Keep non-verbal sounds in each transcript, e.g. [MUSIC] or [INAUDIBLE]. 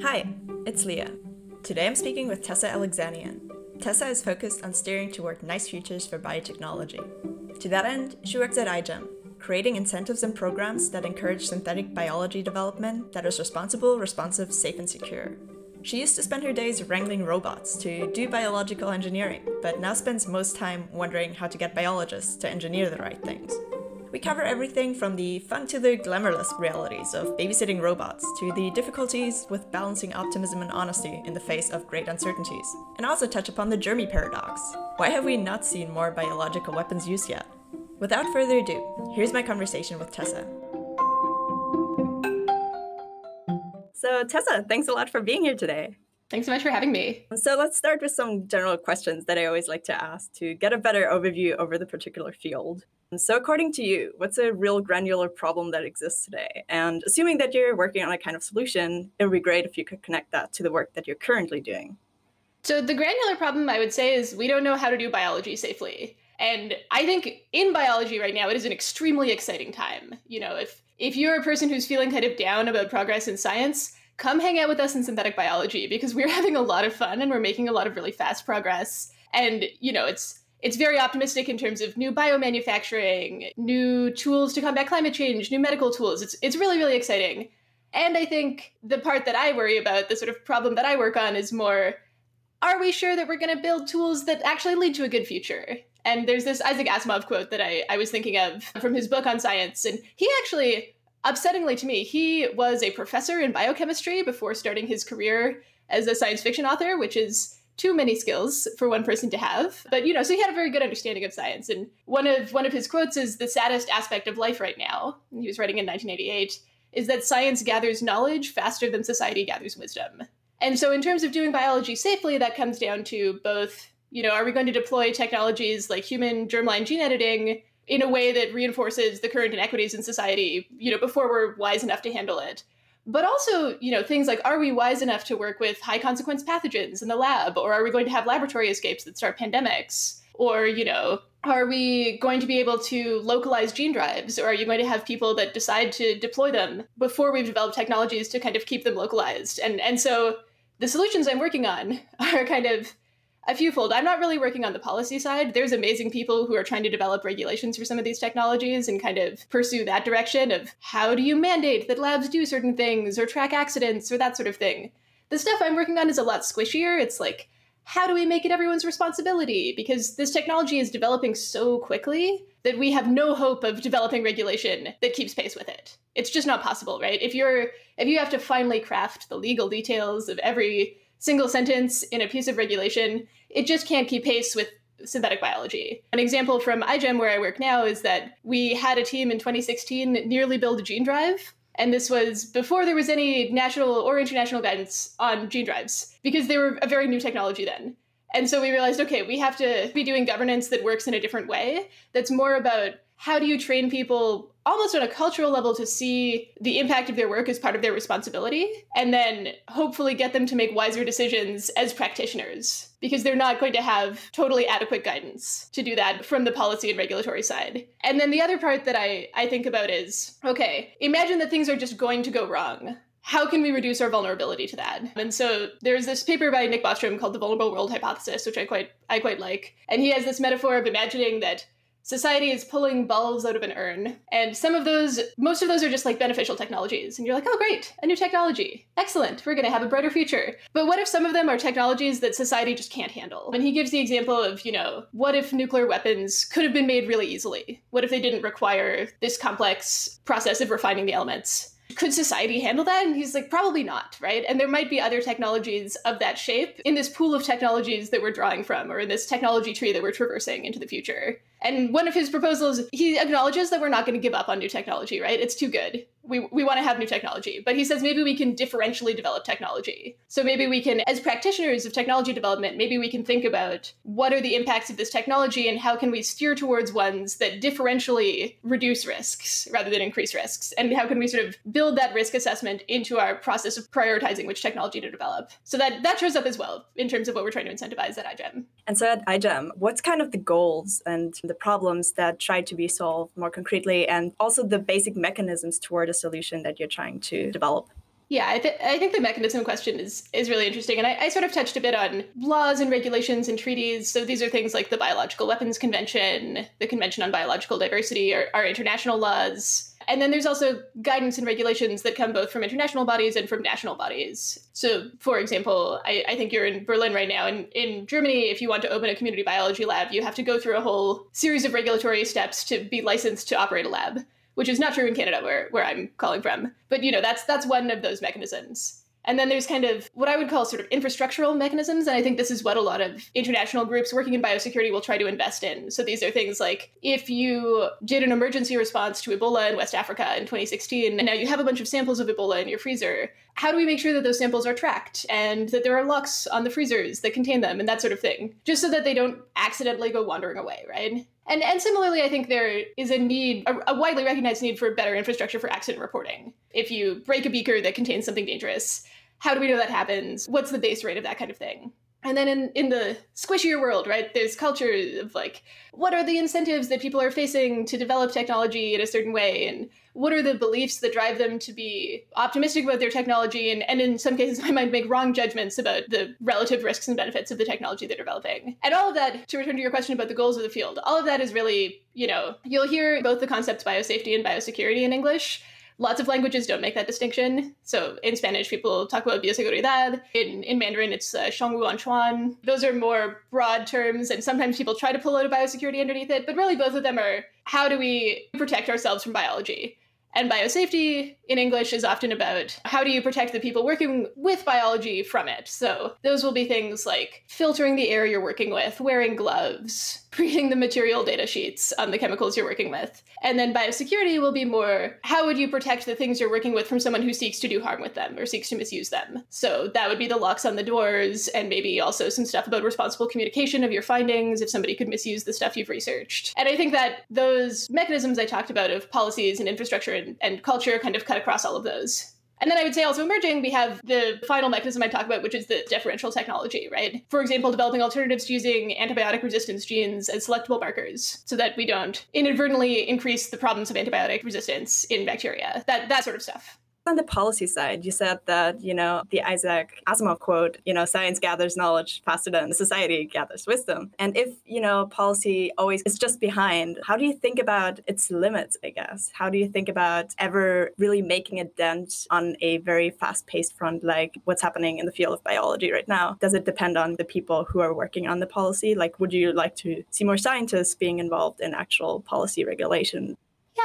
Hi, it's Leah. Today I'm speaking with Tessa Alexanian. Tessa is focused on steering toward nice futures for biotechnology. To that end, she works at iGEM, creating incentives and programs that encourage synthetic biology development that is responsible, responsive, safe, and secure. She used to spend her days wrangling robots to do biological engineering, but now spends most time wondering how to get biologists to engineer the right things. We cover everything from the fun to the glamourless realities of babysitting robots to the difficulties with balancing optimism and honesty in the face of great uncertainties, and also touch upon the Fermi paradox. Why have we not seen more biological weapons used yet? Without further ado, here's my conversation with Tessa. So, Tessa, thanks a lot for being here today. Thanks so much for having me. So, let's start with some general questions that I always like to ask to get a better overview over the particular field. So, according to you, what's a real granular problem that exists today? And assuming that you're working on a kind of solution, it would be great if you could connect that to the work that you're currently doing. So, the granular problem I would say is we don't know how to do biology safely. And I think in biology right now, it is an extremely exciting time. You know, if if you're a person who's feeling kind of down about progress in science, come hang out with us in synthetic biology because we're [LAUGHS] having a lot of fun and we're making a lot of really fast progress. And, you know, it's it's very optimistic in terms of new biomanufacturing, new tools to combat climate change, new medical tools. It's it's really really exciting. And I think the part that I worry about, the sort of problem that I work on is more are we sure that we're going to build tools that actually lead to a good future? And there's this Isaac Asimov quote that I, I was thinking of from his book on science. And he actually, upsettingly to me, he was a professor in biochemistry before starting his career as a science fiction author, which is too many skills for one person to have. But you know, so he had a very good understanding of science. And one of one of his quotes is the saddest aspect of life right now. He was writing in 1988 is that science gathers knowledge faster than society gathers wisdom. And so in terms of doing biology safely, that comes down to both, you know, are we going to deploy technologies like human germline gene editing in a way that reinforces the current inequities in society, you know, before we're wise enough to handle it? But also you know things like are we wise enough to work with high consequence pathogens in the lab? Or are we going to have laboratory escapes that start pandemics? Or you know are we going to be able to localize gene drives? Or are you going to have people that decide to deploy them before we've developed technologies to kind of keep them localized? And and so the solutions i'm working on [LAUGHS] are kind of a fewfold. I'm not really working on the policy side. There's amazing people who are trying to develop regulations for some of these technologies and kind of pursue that direction of how do you mandate that labs do certain things or track accidents or that sort of thing. The stuff I'm working on is a lot squishier. It's like, how do we make it everyone's responsibility? Because this technology is developing so quickly that we have no hope of developing regulation that keeps pace with it. It's just not possible, right? If you're if you have to finally craft the legal details of every single sentence in a piece of regulation, it just can't keep pace with synthetic biology. An example from iGEM, where I work now, is that we had a team in 2016 nearly build a gene drive. And this was before there was any national or international guidance on gene drives, because they were a very new technology then. And so we realized okay, we have to be doing governance that works in a different way, that's more about how do you train people almost on a cultural level to see the impact of their work as part of their responsibility and then hopefully get them to make wiser decisions as practitioners because they're not going to have totally adequate guidance to do that from the policy and regulatory side. And then the other part that I, I think about is okay, imagine that things are just going to go wrong how can we reduce our vulnerability to that? And so there's this paper by Nick Bostrom called the vulnerable world hypothesis, which I quite I quite like. And he has this metaphor of imagining that society is pulling balls out of an urn. And some of those, most of those are just like beneficial technologies. And you're like, oh, great, a new technology. Excellent, we're going to have a brighter future. But what if some of them are technologies that society just can't handle? And he gives the example of, you know, what if nuclear weapons could have been made really easily? What if they didn't require this complex process of refining the elements? could society handle that? And he's like, probably not, right? And there might be other technologies of that shape in this pool of technologies that we're drawing from, or in this technology tree that we're traversing into the future. And one of his proposals, he acknowledges that we're not going to give up on new technology, right? It's too good. We, we want to have new technology. But he says maybe we can differentially develop technology. So maybe we can, as practitioners of technology development, maybe we can think about what are the impacts of this technology and how can we steer towards ones that differentially reduce risks rather than increase risks? And how can we sort of build that risk assessment into our process of prioritizing which technology to develop? So that, that shows up as well in terms of what we're trying to incentivize at iGEM. And so at iGEM, what's kind of the goals and the problems that try to be solved more concretely, and also the basic mechanisms toward a solution that you're trying to develop? Yeah, I, th- I think the mechanism question is is really interesting, and I, I, sort of touched a bit on laws and regulations and treaties. So these are things like the Biological Weapons Convention, the Convention on Biological Diversity, are, international laws, and then there's also guidance and regulations that come both from international bodies and from national bodies. So, for example, I, I think you're in Berlin right now, and in Germany, if you want to open a community biology lab, you have to go through a whole series of regulatory steps to be licensed to operate a lab which is not true in Canada where, where I'm calling from. But you know, that's that's one of those mechanisms. And then there's kind of what I would call sort of infrastructural mechanisms. And I think this is what a lot of international groups working in biosecurity will try to invest in. So these are things like if you did an emergency response to Ebola in West Africa in 2016, and now you have a bunch of samples of Ebola in your freezer, how do we make sure that those samples are tracked and that there are locks on the freezers that contain them and that sort of thing, just so that they don't accidentally go wandering away, right? And and similarly, I think there is a need, a, a, widely recognized need for better infrastructure for accident reporting. If you break a beaker that contains something dangerous, how do we know that happens? What's the base rate of that kind of thing? And then in, in the squishier world, right, there's culture of like, what are the incentives that people are facing to develop technology in a certain way? And what are the beliefs that drive them to be optimistic about their technology? And, and in some cases, [LAUGHS] I might make wrong judgments about the relative risks and benefits of the technology they're developing. And all of that, to return to your question about the goals of the field, all of that is really, you know, you'll hear both the concepts biosafety and biosecurity in English Lots of languages don't make that distinction. So in Spanish, people talk about bioseguridad. In, in Mandarin, it's uh, Chuan. Those are more broad terms, and sometimes people try to pull out a biosecurity underneath it, but really both of them are how do we protect ourselves from biology? And biosafety in English is often about how do you protect the people working with biology from it. So those will be things like filtering the air you're working with, wearing gloves, reading the material data sheets on the chemicals you're working with. And then biosecurity will be more how would you protect the things you're working with from someone who seeks to do harm with them or seeks to misuse them. So that would be the locks on the doors and maybe also some stuff about responsible communication of your findings if somebody could misuse the stuff you've researched. And I think that those mechanisms I talked about of policies and infrastructure and, and culture kind of cut across all of those. And then I would say also emerging, we have the final mechanism I talk about, which is the differential technology, right? For example, developing alternatives to using antibiotic resistance genes as selectable markers so that we don't inadvertently increase the problems of antibiotic resistance in bacteria. That that sort of stuff on the policy side, you said that, you know, the Isaac Asimov quote, you know, science gathers knowledge faster than society gathers wisdom. And if, you know, policy always is just behind, how do you think about its limits, I guess? How do you think about ever really making a dent on a very fast paced front like what's happening in the field of biology right now? Does it depend on the people who are working on the policy? Like, would you like to see more scientists being involved in actual policy regulation?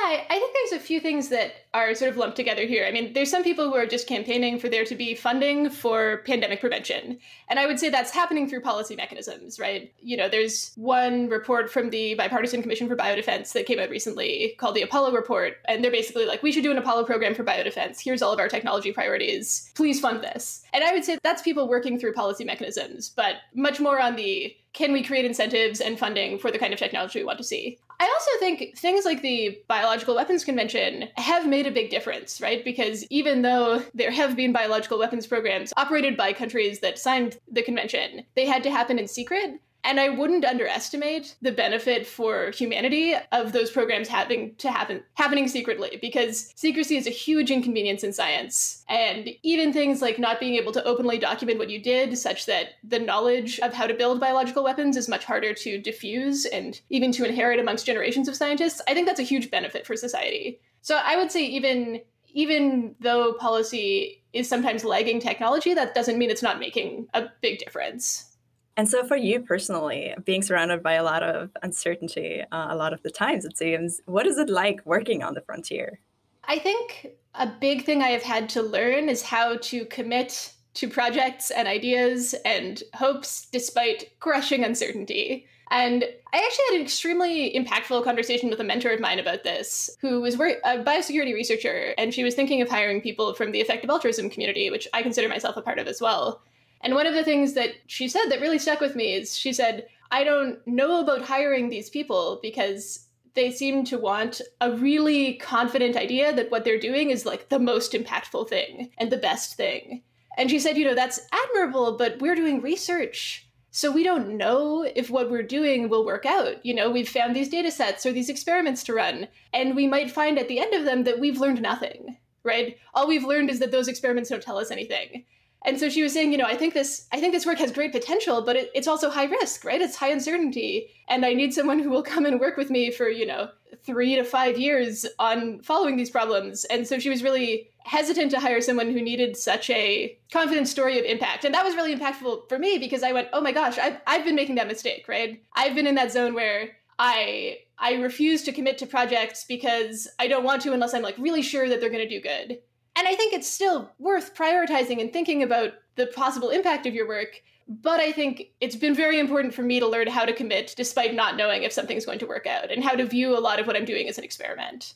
I think there's a few things that are sort of lumped together here. I mean, there's some people who are just campaigning for there to be funding for pandemic prevention. And I would say that's happening through policy mechanisms, right? You know, there's one report from the Bipartisan Commission for Biodefense that came out recently called the Apollo Report. And they're basically like, we should do an Apollo program for biodefense. Here's all of our technology priorities. Please fund this. And I would say that's people working through policy mechanisms, but much more on the can we create incentives and funding for the kind of technology we want to see? I also think things like the Biological Weapons Convention have made a big difference, right? Because even though there have been biological weapons programs operated by countries that signed the convention, they had to happen in secret. And I wouldn't underestimate the benefit for humanity of those programs having to happen happening secretly because secrecy is a huge inconvenience in science. And even things like not being able to openly document what you did, such that the knowledge of how to build biological weapons is much harder to diffuse and even to inherit amongst generations of scientists, I think that's a huge benefit for society. So I would say even even though policy is sometimes lagging technology, that doesn't mean it's not making a big difference. And so, for you personally, being surrounded by a lot of uncertainty uh, a lot of the times, it seems, what is it like working on the frontier? I think a big thing I have had to learn is how to commit to projects and ideas and hopes despite crushing uncertainty. And I actually had an extremely impactful conversation with a mentor of mine about this, who was a biosecurity researcher, and she was thinking of hiring people from the effective altruism community, which I consider myself a part of as well. And one of the things that she said that really stuck with me is she said, I don't know about hiring these people because they seem to want a really confident idea that what they're doing is like the most impactful thing and the best thing. And she said, you know, that's admirable, but we're doing research. So we don't know if what we're doing will work out. You know, we've found these data sets or these experiments to run, and we might find at the end of them that we've learned nothing right? All we've learned is that those experiments don't tell us anything. And so she was saying, you know, I think this, I think this work has great potential, but it, it's also high risk, right? It's high uncertainty, and I need someone who will come and work with me for, you know, three to five years on following these problems. And so she was really hesitant to hire someone who needed such a confident story of impact. And that was really impactful for me because I went, oh my gosh, I've, I've been making that mistake, right? I've been in that zone where I I refuse to commit to projects because I don't want to unless I'm like really sure that they're going to do good. And I think it's still worth prioritizing and thinking about the possible impact of your work. But I think it's been very important for me to learn how to commit despite not knowing if something's going to work out and how to view a lot of what I'm doing as an experiment.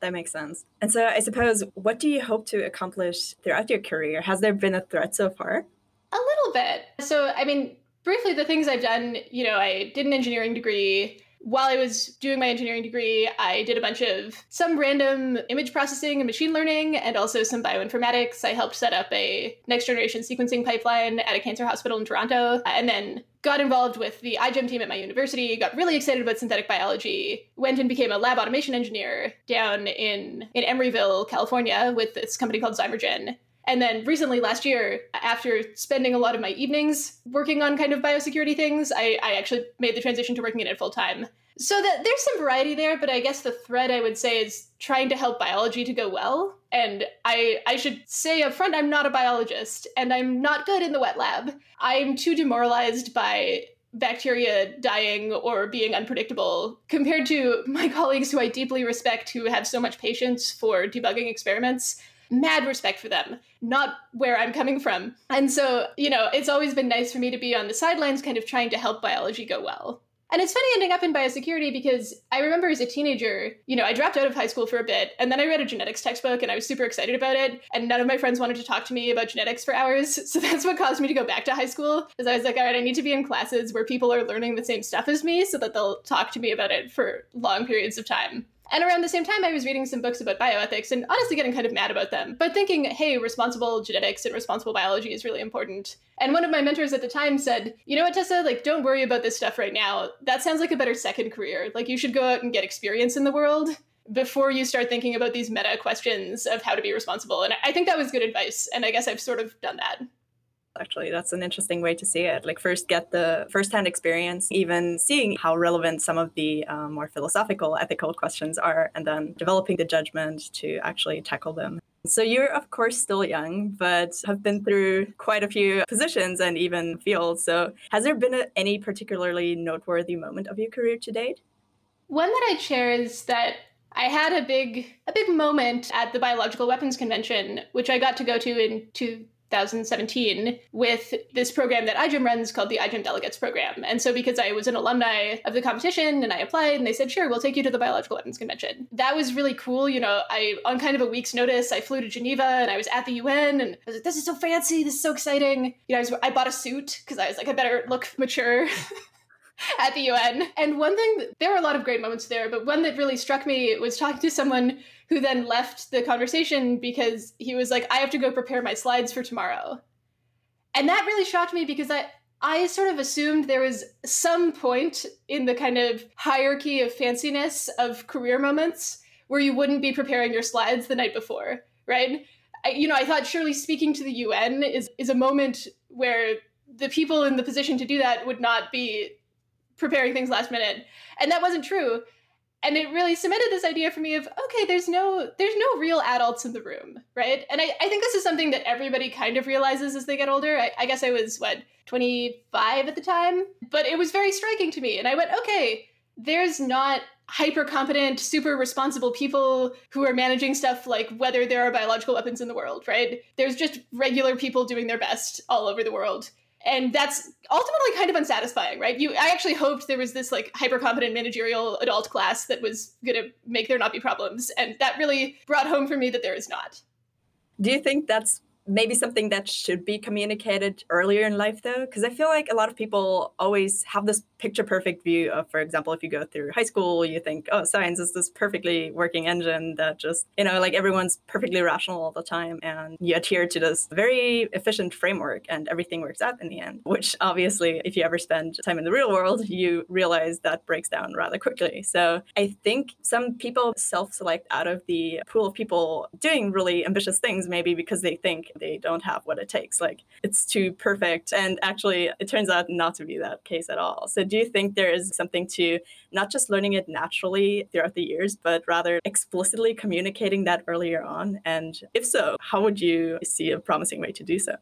That makes sense. And so I suppose, what do you hope to accomplish throughout your career? Has there been a threat so far? A little bit. So, I mean, briefly, the things I've done, you know, I did an engineering degree while I was doing my engineering degree, I did a bunch of some random image processing and machine learning and also some bioinformatics. I helped set up a next generation sequencing pipeline at a cancer hospital in Toronto and then got involved with the iGEM team at my university, got really excited about synthetic biology, went and became a lab automation engineer down in, in Emeryville, California with this company called Zymergen. And then recently, last year, after spending a lot of my evenings working on kind of biosecurity things, I, I actually made the transition to working in it full time. So that there's some variety there, but I guess the thread I would say is trying to help biology to go well. And I I should say up front, I'm not a biologist, and I'm not good in the wet lab. I'm too demoralized by bacteria dying or being unpredictable compared to my [LAUGHS] colleagues who I deeply respect who have so much patience for debugging experiments mad respect for them, not where I'm coming from. And so, you know, it's always been nice for me to be on the sidelines, kind of trying to help biology go well. And it's funny ending up in biosecurity because I remember as a teenager, you know, I dropped out of high school for a bit and then I read a genetics textbook and I was super excited about it. And none of my friends wanted to talk to me about genetics for hours. [LAUGHS] So that's what caused me to go back to high school. Is I was like, all right, I need to be in classes where people are learning the same stuff as me so that they'll talk to me about it for long periods of time. And around the same time, I was reading some books about bioethics and honestly getting kind of mad about them, but thinking, hey, responsible genetics and responsible biology is really important. And one of my mentors at the time said, you know what, Tessa, like, don't worry about this stuff right now. That sounds like a better second career. Like, you should go out and get experience in the world before you start thinking about these meta questions of how to be responsible. And I think that was good advice. And I guess I've sort of done that actually that's an interesting way to see it. Like first get the first-hand experience even seeing how relevant some of the um, more philosophical ethical questions are and then developing the judgment to actually tackle them. So you're of course still young but have been through quite a few positions and even fields. So has there been a, any particularly noteworthy moment of your career to date? One that i share is that I had a big a big moment at the Biological Weapons Convention, which I got to go to in two, 2017 with this program that iGEM runs called the iGEM Delegates Program. And so, because I was an alumni of the competition and I applied, and they said, sure, we'll take you to the Biological Weapons Convention. That was really cool. You know, I, on kind of a week's notice, I flew to Geneva and I was at the UN and I was like, this is so fancy, this is so exciting. You know, I, was, I bought a suit because I was like, I better look mature. [LAUGHS] at the UN. And one thing, there were a lot of great moments there, but one that really struck me was talking to someone who then left the conversation because he was like, I have to go prepare my slides for tomorrow. And that really shocked me because I, I sort of assumed there was some point in the kind of hierarchy of fanciness of career moments where you wouldn't be preparing your slides the night before, right? I, you know, I thought surely speaking to the UN is is a moment where the people in the position to do that would not be preparing things last minute. And that wasn't true. And it really cemented this idea for me of okay, there's no there's no real adults in the room, right? And I, I think this is something that everybody kind of realizes as they get older. I, I guess I was what 25 at the time, but it was very striking to me. And I went, okay, there's not hyper competent, super responsible people who are managing stuff like whether there are biological weapons in the world, right? There's just regular people doing their best all over the world and that's ultimately kind of unsatisfying right? You i actually hoped there was this like hyper competent managerial adult class that was going to make there not be problems and that really brought home for me that there is not. Do you think that's maybe something that should be communicated earlier in life though because i feel like a lot of people always have this picture perfect view of for example if you go through high school you think oh science is this perfectly working engine that just you know like everyone's perfectly rational all the time and you adhere to this very efficient framework and everything works out in the end which obviously if you ever spend time in the real world you realize that breaks down rather quickly. So i think some people self-select out of the pool of people doing really ambitious things maybe because they think they don't have what it takes like it's too perfect and actually it turns out not to be that case at all so do you think there is something to not just learning it naturally throughout the years, but rather explicitly communicating that earlier on? And if so, how would you see a promising way to do so?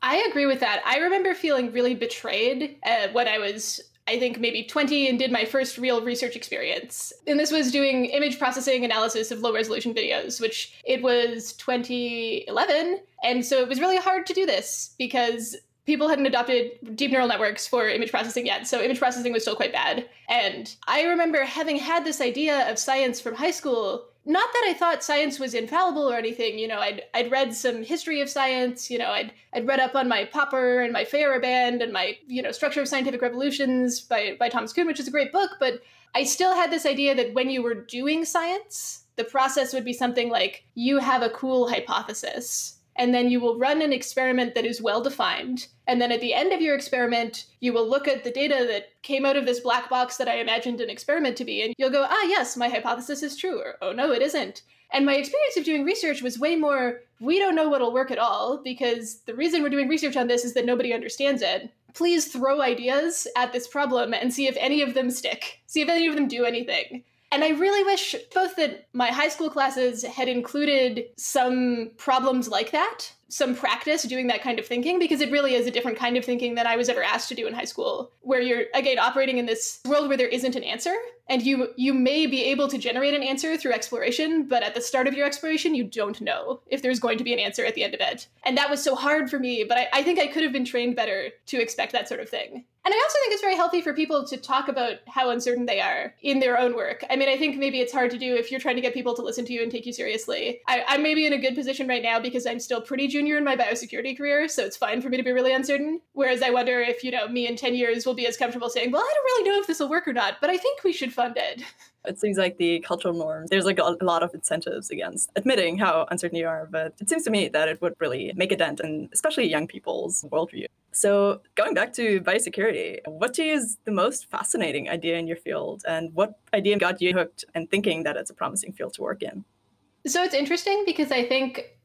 I agree with that. I remember feeling really betrayed uh, when I was I think maybe 20 and did my first real research experience. And this was doing image processing analysis of low resolution videos, which it was 2011. And so it was really hard to do this because people hadn't adopted deep neural networks for image processing yet, so image processing was still quite bad. And I remember having had this idea of science from high school. Not that I thought science was infallible or anything, you know, I'd, I'd read some history of science, you know, I'd, I'd read up on my Popper and my Feyerabend and my, you know, Structure of Scientific Revolutions by, by Thomas Kuhn, which is a great book, but I still had this idea that when you were doing science, the process would be something like you have a cool hypothesis and then you will run an experiment that is well defined. And then at the end of your experiment, you will look at the data that came out of this black box that I imagined an experiment to be, and you'll go, ah, yes, my hypothesis is true, or oh, no, it isn't. And my experience of doing research was way more, we don't know what'll work at all, because the reason we're doing research on this is that nobody understands it. Please throw ideas at this problem and see if any of them stick, see if any of them do anything. And I really wish both that my high school classes had included some problems like that some practice doing that kind of thinking because it really is a different kind of thinking than I was ever asked to do in high school, where you're again operating in this world where there isn't an answer, and you you may be able to generate an answer through exploration, but at the start of your exploration, you don't know if there's going to be an answer at the end of it. And that was so hard for me, but I, I think I could have been trained better to expect that sort of thing. And I also think it's very healthy for people to talk about how uncertain they are in their own work. I mean, I think maybe it's hard to do if you're trying to get people to listen to you and take you seriously. I, I'm maybe in a good position right now because I'm still pretty junior in my biosecurity career, so it's fine for me to be really uncertain. Whereas I wonder if, you know, me in 10 years will be as comfortable saying, well, I don't really know if this will work or not, but I think we should fund it. [LAUGHS] It seems like the cultural norm, there's like a lot of incentives against admitting how uncertain you are, but it seems to me that it would really make a dent in especially young people's worldview. So, going back to biosecurity, what do you is the most fascinating idea in your field, and what idea got you hooked and thinking that it's a promising field to work in? So, it's interesting because I think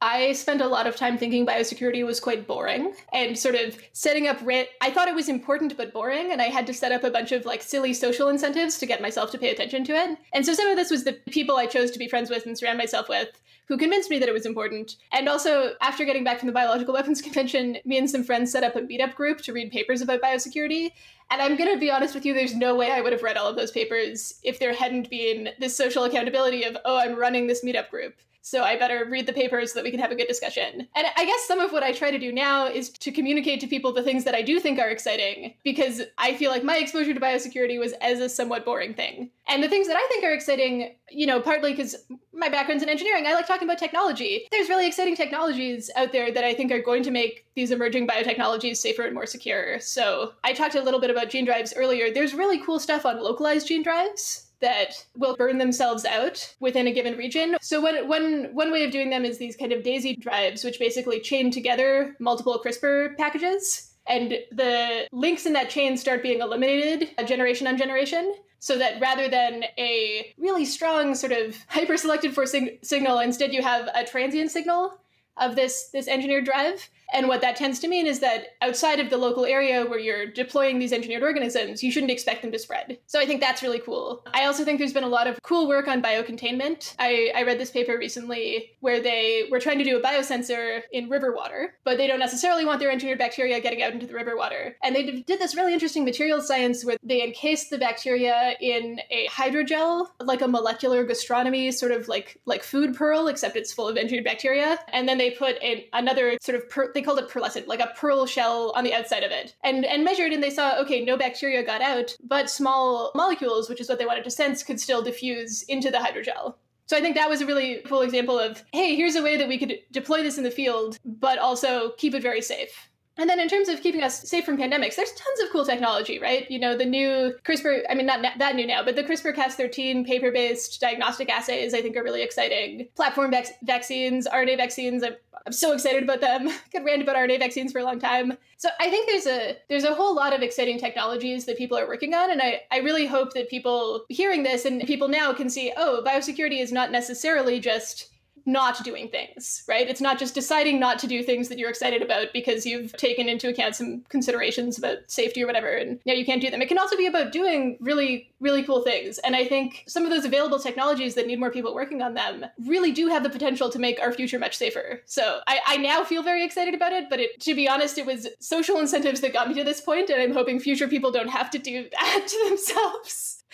I spent a lot of time thinking biosecurity was quite boring and sort of setting up rit. I thought it was important but boring, and I had to set up a bunch of like silly social incentives to get myself to pay attention to it. And so some of this was the people I chose to be friends with and surround myself with who convinced me that it was important. And also, after getting back from the Biological Weapons [LAUGHS] Convention, me and some friends set up a meetup group to read papers about biosecurity. And I'm going to be honest with you, there's no way I would have read all of those papers if there hadn't been this social accountability of, oh, I'm running this meetup group so I better read the papers so that we can have a good discussion. And I guess some of what I try to do now is to communicate to people the things that I do think are exciting, because I feel like my exposure to biosecurity was as a somewhat boring thing. And the things that I think are exciting, you know, partly because my background's in engineering, I like talking about technology. There's really exciting technologies out there that I think are going to make these emerging biotechnologies safer and more secure. So I talked a little bit about gene drives earlier. There's really cool stuff on localized gene drives that will burn themselves out within a given region. So one, one, one way of doing them is these kind of daisy drives, which basically chain together multiple CRISPR packages. And the links in that chain start being eliminated uh, generation on generation so that rather than a really strong sort of [LAUGHS] hyper selected for sig- signal instead you have a transient signal of this this engineered drive and what that tends to mean is that outside of the local area where you're deploying these engineered organisms, you shouldn't expect them to spread. So I think that's really cool. I also think there's been a lot of cool work on biocontainment. I, I read this paper recently where they were trying to do a biosensor in river water, but they don't necessarily want their engineered bacteria getting out into the river water. And they did this really interesting material science where they encased the bacteria in a hydrogel, like a molecular gastronomy sort of like like food pearl, except it's full of engineered bacteria. And then they put in another sort of per- they called it pearlescent, like a pearl shell on the outside of it, and and measured, and they saw okay, no bacteria got out, but small molecules, which is what they wanted to sense, could still diffuse into the hydrogel. So I think that was a really cool example of, hey, here's a way that we could deploy this in the field, but also keep it very safe. And then in terms of keeping us safe from pandemics, there's tons of cool technology, right? You know, the new CRISPR, I mean, not that new now, but the CRISPR Cas13 paper based diagnostic assays, I think, are really exciting. Platform vac- vaccines, RNA vaccines, I'm, I'm so excited about them. [LAUGHS] Could rant about RNA vaccines for a long time. So I think there's a there's a whole lot of exciting technologies that people are working on. And I, I really hope that people hearing this and people now can see, oh, biosecurity is not necessarily just not doing things, right? It's not just deciding not to do things that you're excited about because you've taken into account some considerations about safety or whatever, and now you can't do them. It can also be about doing really, really cool things. And I think some of those available technologies that need more people working on them really do have the potential to make our future much safer. So I, I now feel very excited about it, but it, to be honest, it was social incentives that got me to this point, and I'm hoping future people don't have to do that [LAUGHS] to themselves.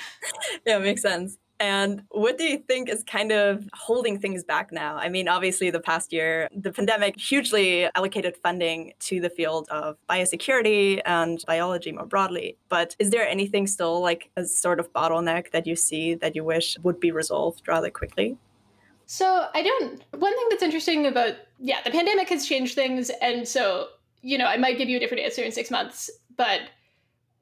Yeah, makes sense. And what do you think is kind of holding things back now? I mean, obviously, the past year, the pandemic hugely allocated funding to the field of biosecurity and biology more broadly. But is there anything still like a sort of bottleneck that you see that you wish would be resolved rather quickly? So, I don't. One thing that's interesting about, yeah, the pandemic has changed things. And so, you know, I might give you a different answer in six months, but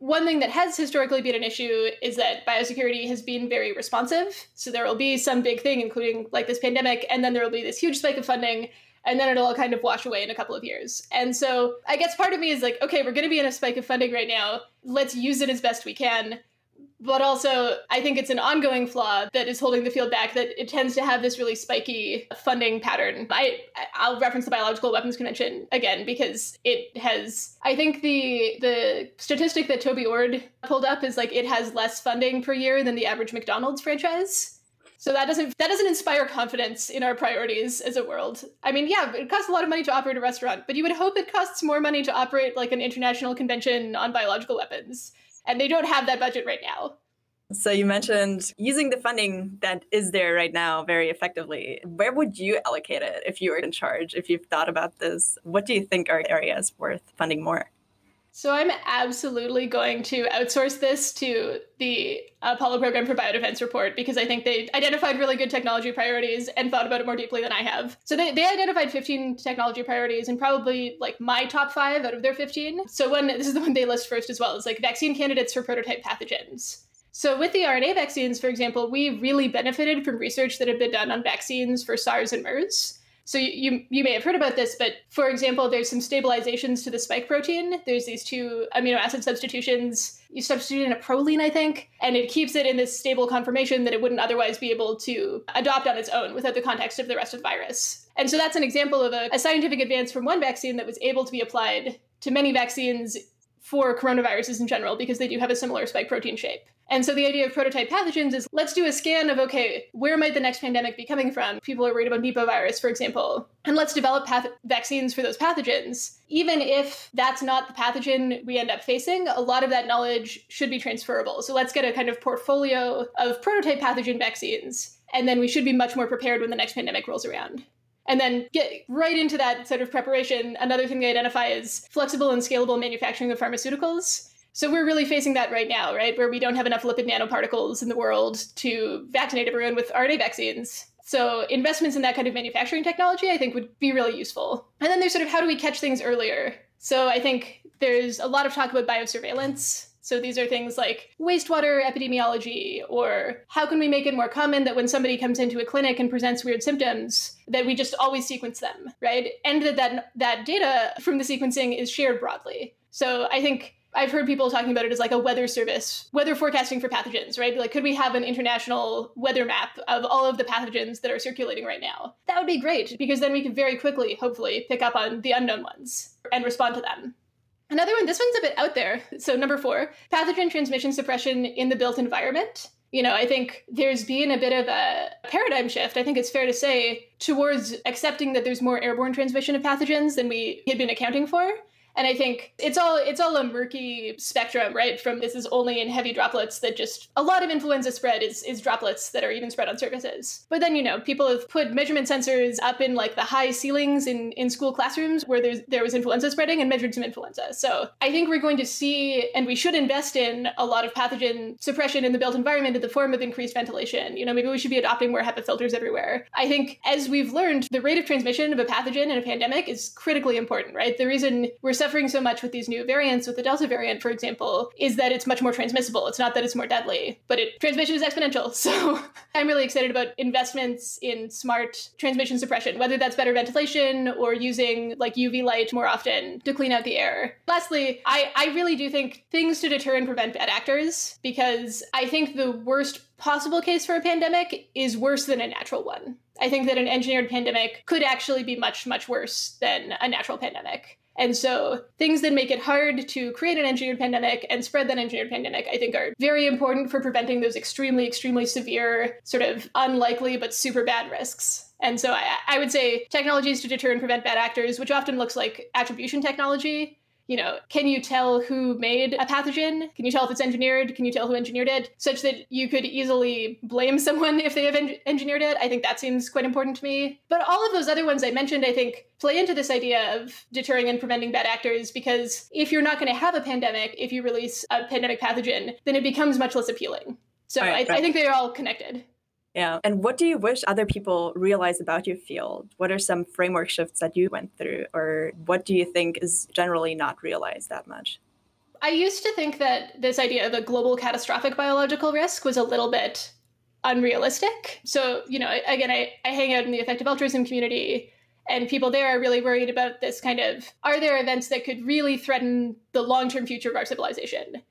one thing that has historically been an issue is that biosecurity has been very responsive. So there will be some big thing, including like this pandemic, and then there will be this huge spike of funding, and then it'll all kind of wash away in a couple of years. And so I guess part of me is like, okay, we're going to be in a spike of funding right now. Let's use it as best we can but also I think it's an ongoing flaw that is holding the field back that it tends to have this really spiky funding pattern. I I'll reference the Biological Weapons Convention again because it has I think the the statistic that Toby Ord pulled up is like it has less funding per year than the average McDonald's franchise. So that doesn't that doesn't inspire confidence in our priorities as a world. I mean, yeah, it costs a lot of money to operate a restaurant, but you would hope it costs more money to operate like an international convention on biological weapons and they don't have that budget right now. So you mentioned using the funding that is there right now very effectively. Where would you allocate it if you were in charge? If you've thought about this, what do you think are areas worth funding more? So I'm absolutely going to outsource this to the Apollo Program for Biodefense report because I think they identified really good technology priorities and thought about it more deeply than I have. So they, they identified 15 technology priorities and probably like my top five out of their 15. So one, this is the one they list first as well, is like vaccine candidates for prototype pathogens. So, with the RNA vaccines, for example, we really benefited from research that had been done on vaccines for SARS and MERS. So you, you, may have heard about this, but for example, there's some stabilizations to the spike protein. There's these two amino acid substitutions. You substitute in a proline, I think, and it keeps it in this stable conformation that it wouldn't otherwise be able to adopt on its own without the context of the rest of the virus. And so that's an example of a, a scientific advance from one vaccine that was able to be applied to many vaccines for coronaviruses in general because they do have a similar spike protein shape. And so the idea of prototype pathogens is let's do a scan of okay, where might the next pandemic be coming from? People are worried about Nipah virus, for example. And let's develop path- vaccines for those pathogens. Even if that's not the pathogen we end up facing, a lot of that knowledge should be transferable. So let's get a kind of portfolio of prototype pathogen vaccines. And then we should be much more prepared when the next pandemic rolls around. And then get right into that sort of preparation. Another thing they identify is flexible and scalable manufacturing of pharmaceuticals. So we're really facing that right now, right? Where we don't have enough lipid nanoparticles in the world to vaccinate everyone with RNA vaccines. So investments in that kind of manufacturing technology, I think, would be really useful. And then there's sort of how do we catch things earlier? So I think there's a lot of talk about biosurveillance. So these are things like wastewater epidemiology, or how can we make it more common that when somebody comes into a clinic and presents weird symptoms, that we just always sequence them, right? And that that, that data from the sequencing is shared broadly. So I think I've heard people talking about it as like a weather service, weather forecasting for pathogens, right? Like, could we have an international weather map of all of the pathogens that are circulating right now? That would be great because then we could very quickly, hopefully, pick up on the unknown ones and respond to them. Another one, this one's a bit out there. So, number four, pathogen transmission suppression in the built environment. You know, I think there's been a bit of a paradigm shift, I think it's fair to say, towards accepting that there's more airborne transmission of pathogens than we had been accounting for. And I think it's all it's all a murky spectrum, right? From this is only in heavy droplets that just a lot of influenza spread is is droplets that are even spread on surfaces. But then you know people have put measurement sensors up in like the high ceilings in in school classrooms where there's there was influenza spreading and measured some influenza. So I think we're going to see and we should invest in a lot of pathogen suppression in the built environment in the form of increased ventilation. You know, maybe we should be adopting more HEPA filters everywhere. I think as we've learned, the rate of transmission of a pathogen in a pandemic is critically important, right? The reason we're suffering so much with these new variants, with the Delta variant, for example, is that it's much more transmissible. It's not that it's more deadly, but it transmission is exponential. [LAUGHS] So I'm really excited about investments in smart transmission suppression, whether that's better ventilation or using like UV light more often to clean out the air. Lastly, I, I really do think things to deter and prevent bad actors, because I think the worst possible case for a pandemic is worse than a natural one. I think that an engineered pandemic could actually be much, much worse than a natural pandemic. And so things that make it hard to create an engineered pandemic and spread that engineered pandemic, I think, are very important for preventing those extremely, extremely severe, sort of unlikely but super bad risks. And so I, I would say technologies to deter and prevent bad actors, which often looks like attribution technology, you know, can you tell who made a pathogen? Can you tell if it's engineered? Can you tell who engineered it? Such that you could easily blame [LAUGHS] someone if they have en- engineered it. I think that seems quite important to me. But all of those other ones I mentioned, I think, play into this idea of deterring and preventing bad actors because if you're not going to have a pandemic, if you release a pandemic pathogen, then it becomes much less appealing. So right, I. I think they're all connected. Yeah. And what do you wish other people realize about your field? What are some framework shifts that you went through, or what do you think is generally not realized that much? I used to think that this idea of a global catastrophic biological risk was a little bit unrealistic. So, you know, again, I, I hang out in the effective altruism community, and people there are really worried about this kind of are there events that could really threaten the long term future of our civilization?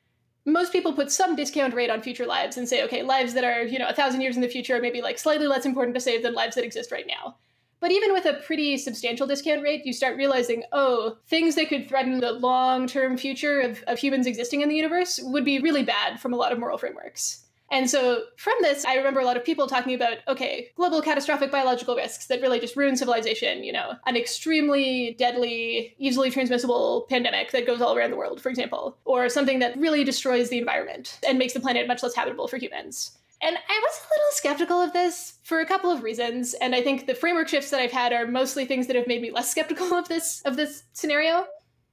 Most people put some discount rate on future lives and say, okay, lives that are, you know, a thousand years in the future are maybe like slightly less important to save than lives that exist right now. But even with a pretty substantial discount rate, you start realizing, oh, things that could threaten the long term future of, of humans existing in the universe would be really bad from a lot of moral frameworks. And so from this, I remember a lot of people talking about, okay, global catastrophic biological risks that really just ruin civilization, you know, an extremely deadly, easily transmissible pandemic that goes all around the world, for example, or something that really destroys the environment and makes the planet much less habitable for humans. And I was a little skeptical of this for a couple of reasons, and I think the framework shifts that I've had are mostly things that have made me less skeptical of this of this scenario.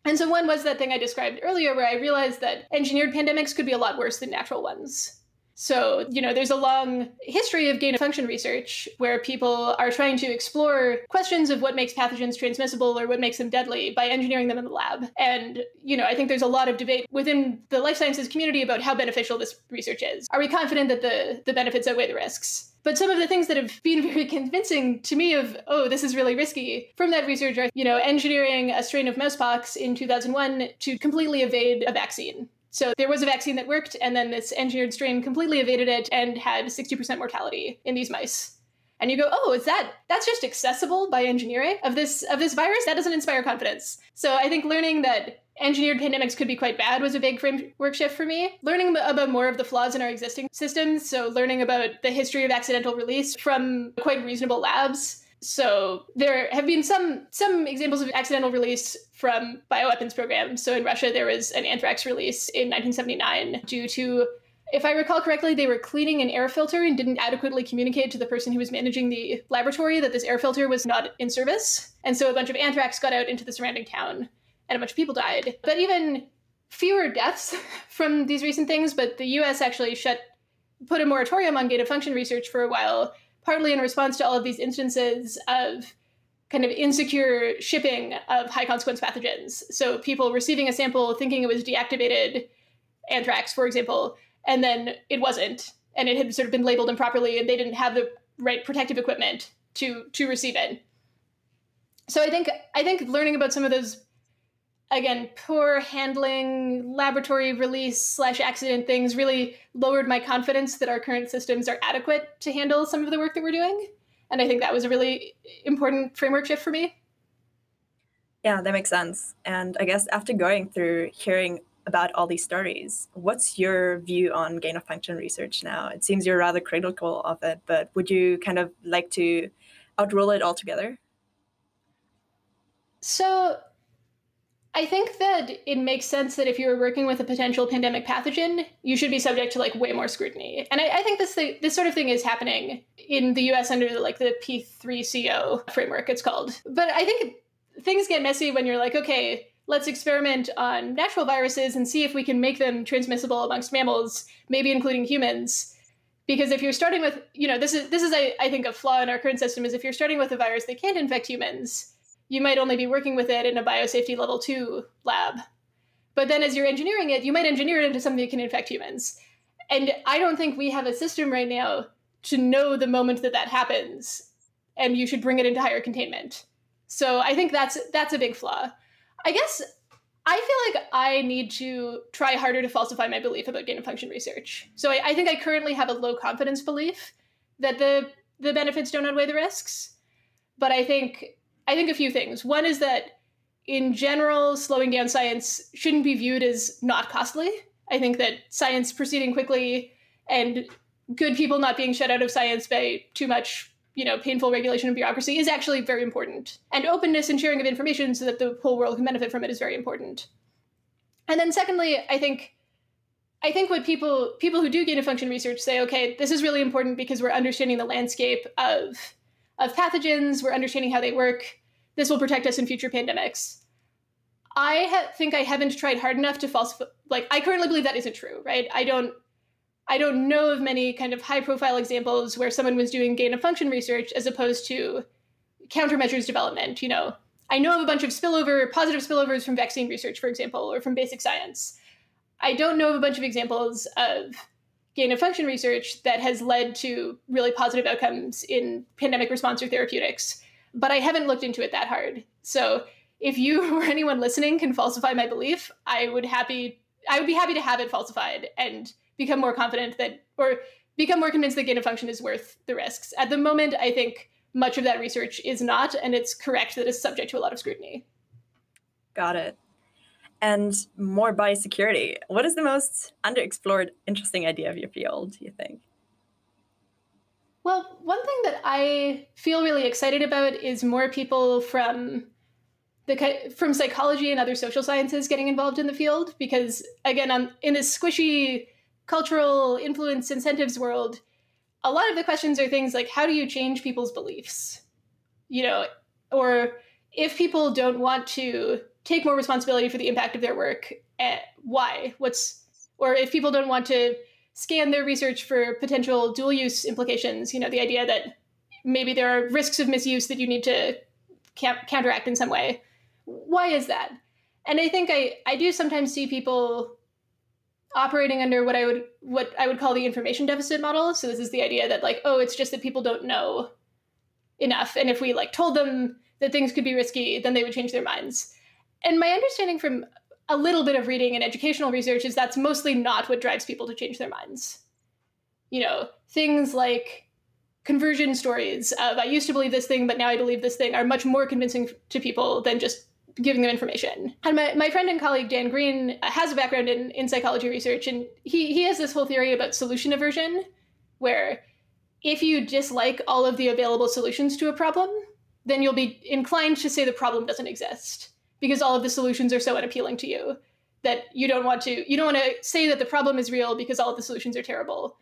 And so one was that thing I described earlier where I realized that engineered pandemics could be a lot worse than natural ones. So, you know, there's a long history of gain of function research where people are trying to explore questions of what makes pathogens transmissible or what makes them deadly by engineering them in the lab. And, you know, I think there's a lot of debate within the life sciences community about how beneficial this research is. Are we confident that the, the benefits outweigh the risks? But some of the things that have been [LAUGHS] very convincing to me of, oh, this is really risky from that research are, you know, engineering a strain of mousepox in 2001 to completely evade a vaccine. So there was a vaccine that worked, and then this engineered strain completely evaded it and had 60% mortality in these mice. And you go, oh, is that that's just accessible by engineering of this of this virus? That doesn't inspire confidence. So I think learning that engineered pandemics could be quite bad was a big framework shift for me. Learning about more of the flaws in our existing systems, so learning about the history of accidental release from quite reasonable labs so there have been some some examples of accidental release from bioweapons programs. So in Russia, there was an anthrax release in 1979 due to, if I recall correctly, they were cleaning an air filter and didn't adequately communicate to the person who was managing the laboratory that this air filter was not in service. And so a bunch of anthrax got out into the surrounding town, and a bunch of people died. But even fewer deaths [LAUGHS] from these recent things. But the U.S. actually shut put a moratorium on gain of function research for a while partly in response to all of these instances of kind of insecure shipping of high consequence pathogens. So people receiving a sample thinking it was deactivated anthrax, for example, and then it wasn't, and it had sort of been labeled improperly, and they didn't have the right protective equipment to to receive it. So I think I think learning about some of those again, poor handling, laboratory release slash accident things really lowered my confidence that our current systems are adequate to handle some of the work that we're doing. And I think that was a really important framework shift for me. Yeah, that makes sense. And I guess after going through hearing about all these stories, what's your view on gain of function research now? It seems you're rather critical of it, but would you kind of like to outrule it altogether? So I think that it makes sense that if you're working with a potential pandemic pathogen, you should be subject to like way more scrutiny. And I, I think this thing, this sort of thing is happening in the U.S. under like the P3CO framework. It's called. But I think things get messy when you're like, okay, let's experiment on natural viruses and see if we can make them transmissible amongst mammals, maybe including humans. Because if you're starting with, you know, this is this is I, I think a flaw in our current system is if you're starting with a virus that can't infect humans, you might only be working with it in a biosafety level two lab. But then as you're engineering it, you might engineer it into something that can infect humans. And I don't think we have a system right now to know the moment that that happens, and you should bring it into higher containment. So I think that's that's a big flaw. I guess I feel like I need to try harder to falsify my belief about gain of function research. So I, I think I currently have a low confidence belief that the the benefits don't outweigh the risks. But I think I think a few things. One is that in general, slowing down science shouldn't be viewed as not costly. I think that science proceeding quickly and good people not being shut out of science by too much you know, painful regulation and bureaucracy is actually very important. And openness and sharing of information so that the whole world can benefit from it is very important. And then secondly, I think I think what people people who do gain of function research say, okay, this is really important because we're understanding the landscape of of pathogens, we're understanding how they work. This will protect us in future pandemics. I ha- think I haven't tried hard enough to falsify. Like, I currently believe that isn't true, right? I don't I don't know of many kind of high profile examples where someone was doing gain of function research as opposed to countermeasures development. You know, I know of a bunch of spillover, positive spillovers from vaccine research, for example, or from basic science. I don't know of a bunch of examples of gain of function research that has led to really positive outcomes in pandemic response or therapeutics, but I haven't looked into it that hard. So if you [LAUGHS] or anyone listening can falsify my belief, I would happy I would be happy to have it falsified and become more confident that, or become more convinced that gain of function is worth the risks. At the moment, I think much of that research is not, and it's correct that it's subject to a lot of scrutiny. Got it. And more biosecurity. What is the most underexplored, interesting idea of your field, do you think? Well, one thing that I feel really excited about is more people from the from psychology and other social sciences getting involved in the field because again, I'm in this squishy cultural influence incentives world, a lot of the questions are things like how do you change people's beliefs? You know, or if people don't want to take more responsibility for the impact of their work, eh, why? What's or if people don't want to scan their research for potential dual use implications, you know, the idea that maybe there are risks of misuse that you need to counteract in some way. Why is that? And I think I, I do sometimes see people operating under what I would what I would call the information deficit model. So this is the idea that like, oh, it's just that people don't know enough, and if we like told them that things could be risky, then they would change their minds. And my understanding from a little bit of reading and educational research is that's mostly not what drives people to change their minds. You know, things like conversion stories of I used to believe this thing, but now I believe this thing are much more convincing to people than just giving them information. And my, my friend and colleague Dan Green uh, has a background in, in psychology research, and he, he has this whole theory about solution aversion, where if you dislike all of the available solutions to a problem, then you'll be inclined to say the problem doesn't exist because all of the solutions are so unappealing to you that you don't want to you don't want to say that the problem is real because all of the solutions are terrible.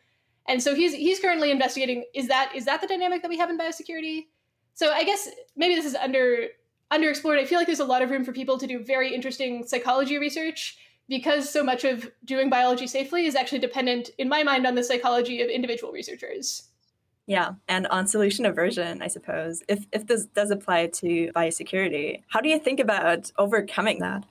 And so he's he's currently investigating is that is that the dynamic that we have in biosecurity? So I guess maybe this is under underexplored. I feel like there's a lot of room for people to do very interesting psychology research because so much of doing biology safely is actually dependent, in my mind, on the psychology of individual researchers. Yeah, and on solution aversion, I suppose. If if this does apply to biosecurity, how do you think about overcoming that?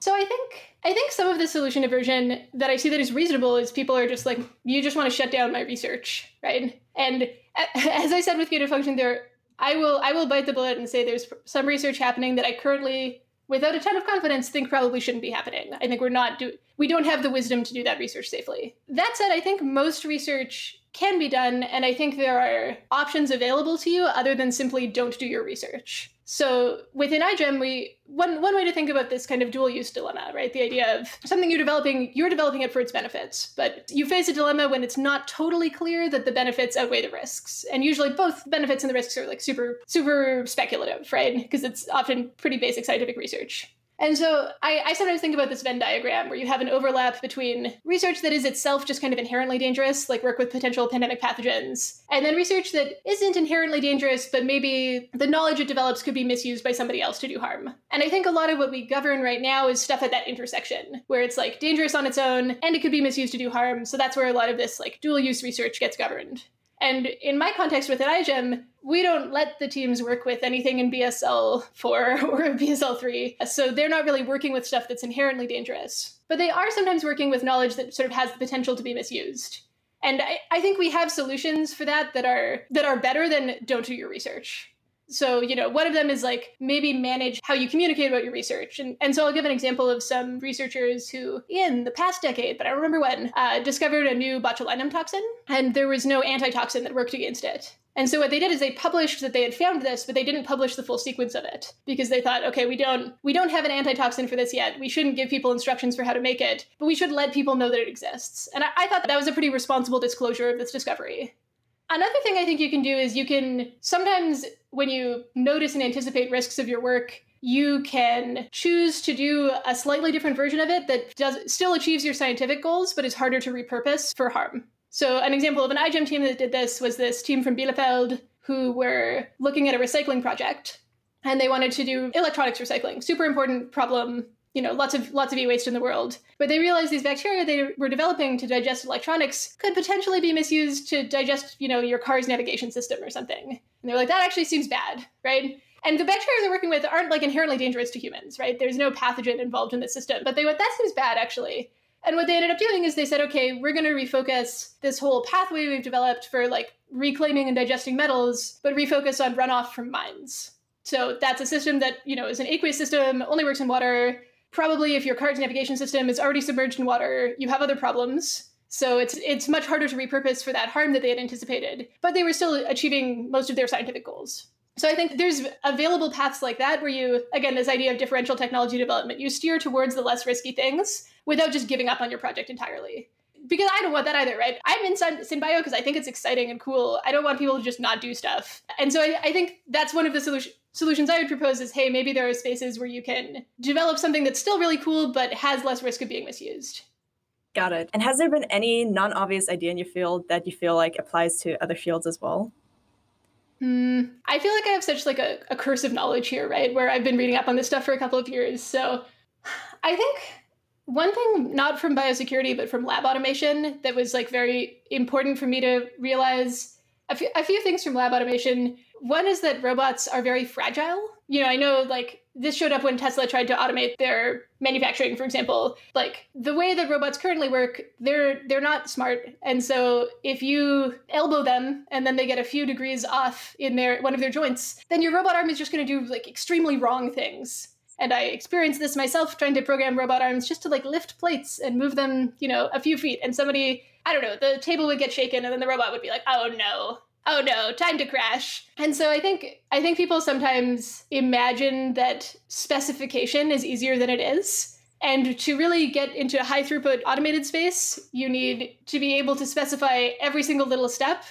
So I think I think some of the solution aversion that I see that is reasonable is people are just like, you just want to shut down my research, right? And [LAUGHS] as I said with gain of function, there I will I will bite the bullet and say there's some research happening that I currently without a ton of confidence think probably shouldn't be happening. I think we're not do we don't have the wisdom to do that research safely. That said, I think most research can be done and I think there are options available to you other than simply don't do your research. So within iGEM, we one one way to think about this kind of dual use dilemma, right? The idea of something you're developing, you're developing it for its benefits, but you face a dilemma when it's not totally clear that the benefits outweigh the risks. And usually both benefits and the risks are like super super speculative, right? Because it's often pretty basic scientific research. And so I, I, sometimes think about this Venn diagram where you have an overlap between research that is itself just kind of inherently dangerous, like work with potential pandemic pathogens, and then research that isn't inherently dangerous, but maybe the knowledge it develops could be misused by somebody else to do harm. And I think a lot of what we govern right now is stuff at that intersection, where it's like dangerous on its own and it could be misused to do harm. So that's where a lot of this like dual use research gets governed. And in my context with an iGEM, we don't let the teams work with anything in BSL 4 [LAUGHS] or BSL 3. So they're not really working with stuff that's inherently dangerous. But they are sometimes working with knowledge that sort of has the potential to be misused. And I, I think we have solutions for that that are that are better than don't do your research. So, you know, one of them is like maybe manage how you communicate about your research. And, and so I'll give an example of some researchers who, in the past decade, but I remember when, uh, discovered a new botulinum toxin, and there was no antitoxin that worked against it. And so what they did is they published that they had found this, but they didn't publish the full sequence of it because they thought, okay, we don't we don't have an antitoxin for this yet. We shouldn't give people instructions for how to make it, but we should let people know that it exists. And I, I thought that was a pretty responsible disclosure of this discovery. Another thing I think you can do is you can sometimes, when you notice and anticipate risks of your work, you can choose to do a slightly different version of it that does still achieves your scientific goals, but is harder to repurpose for harm. So, an example of an iGEM team that did this was this team from Bielefeld who were looking at a recycling project and they wanted to do electronics recycling. Super important problem you know lots of lots of e-waste in the world. But they realized these bacteria they were developing to digest electronics could potentially be misused to digest you know your car's navigation system or something. And they're like that actually seems bad right? And the bacteria they're working with aren't like inherently dangerous to humans right? There's no pathogen involved in the system. But they went that seems bad actually. And what they ended up doing is they said okay we're going to refocus this whole pathway we've developed for like reclaiming and digesting metals but refocus on runoff from mines. So that's a system that you know is an aqueous system only works in water probably if your car's navigation system is already submerged in water, you have other problems. So it's it's much harder to repurpose for that harm that they had anticipated. But they were still achieving most of their scientific goals. So I think there's available paths like that where you again this idea of differential technology development, you steer towards the less risky things without just giving up on your project entirely. Because I don't want that either, right? I'm in SynBio because I think it's exciting and cool. I don't want people to just not do stuff. And so I, I think that's one of the solutions solutions I would propose is hey, maybe there are spaces where you can develop something that's still really cool but has less risk of being misused. Got it. And has there been any non obvious idea in your field that you feel like applies to other fields as well? Hmm. I feel like I have such like a, a curse of knowledge here, right? Where I've been reading up on this stuff for a couple of years. So I think one thing, not from biosecurity, but from lab automation, that was like very important for me to realize a few, a few things from lab automation one is that robots are very fragile. You know, I know like this showed up when Tesla tried to automate their manufacturing, for example. Like the way that robots currently work, they're they're not smart. And so if you elbow them and then they get a few degrees off in their one of their joints, then your robot arm is just gonna do like extremely wrong things. And I experienced this myself trying to program robot arms just to like lift plates and move them, you know, a few feet. And somebody, I don't know, the table would get shaken and then the robot would be like, oh no, oh no, time to crash. And so I think I think people sometimes imagine that specification is easier than it is. And to really get into a high throughput automated space, you need to be able to specify every single little step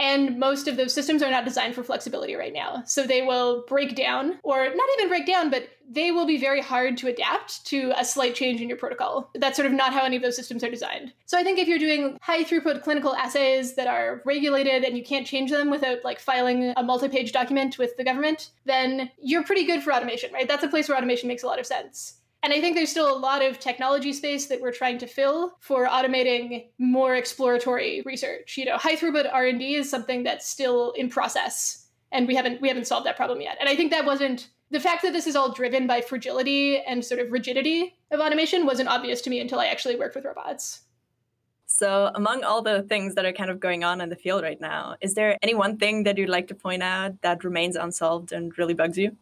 and most of those systems are not designed for flexibility right now. So they will break down, or not even break down, but they will be very hard to adapt to a slight change in your protocol. That's sort of not how any of those systems are designed. So I think if you're doing high throughput clinical assays that are regulated and you can't change them without like filing a multi page document with the government, then you're pretty good for automation, right? That's a place where automation makes a lot of sense. And I think there's still a lot of technology space that we're trying to fill for automating more exploratory research. You know, high throughput R&D is something that's still in process and we haven't we haven't solved that problem yet. And I think that wasn't the fact that this is all driven by fragility and sort of rigidity of automation wasn't obvious to me until I actually worked with robots. So, among all the things that are kind of going on in the field right now, is there any one thing that you'd like to point out that remains unsolved and really bugs you?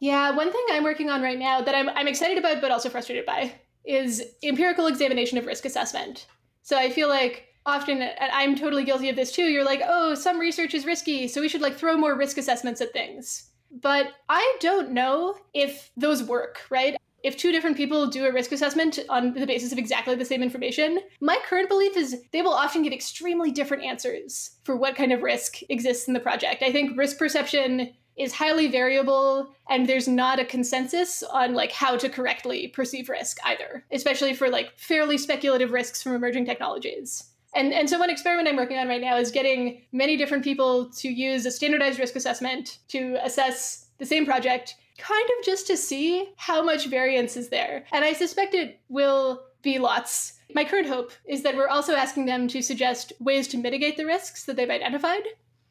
Yeah, one thing I'm working on right now that I'm, I'm excited about but also frustrated by is empirical examination of risk assessment. So I feel like often, I'm totally guilty of this too, you're like, oh, some research is risky, so we should like throw more risk assessments at things. But I don't know if those work, right? If two different people do a risk assessment on the basis of exactly the same information, my current belief is they will often get extremely different answers for what kind of risk exists in the project. I think risk perception is highly variable and there's not a consensus on like how to correctly perceive risk either especially for like fairly speculative risks from emerging technologies and, and so one experiment I'm working on right now is getting many different people to use a standardized risk assessment to assess the same project, kind of just to see how much variance is there. And I suspect it will be lots. My current hope is that we're also asking them to suggest ways to mitigate the risks that they've identified.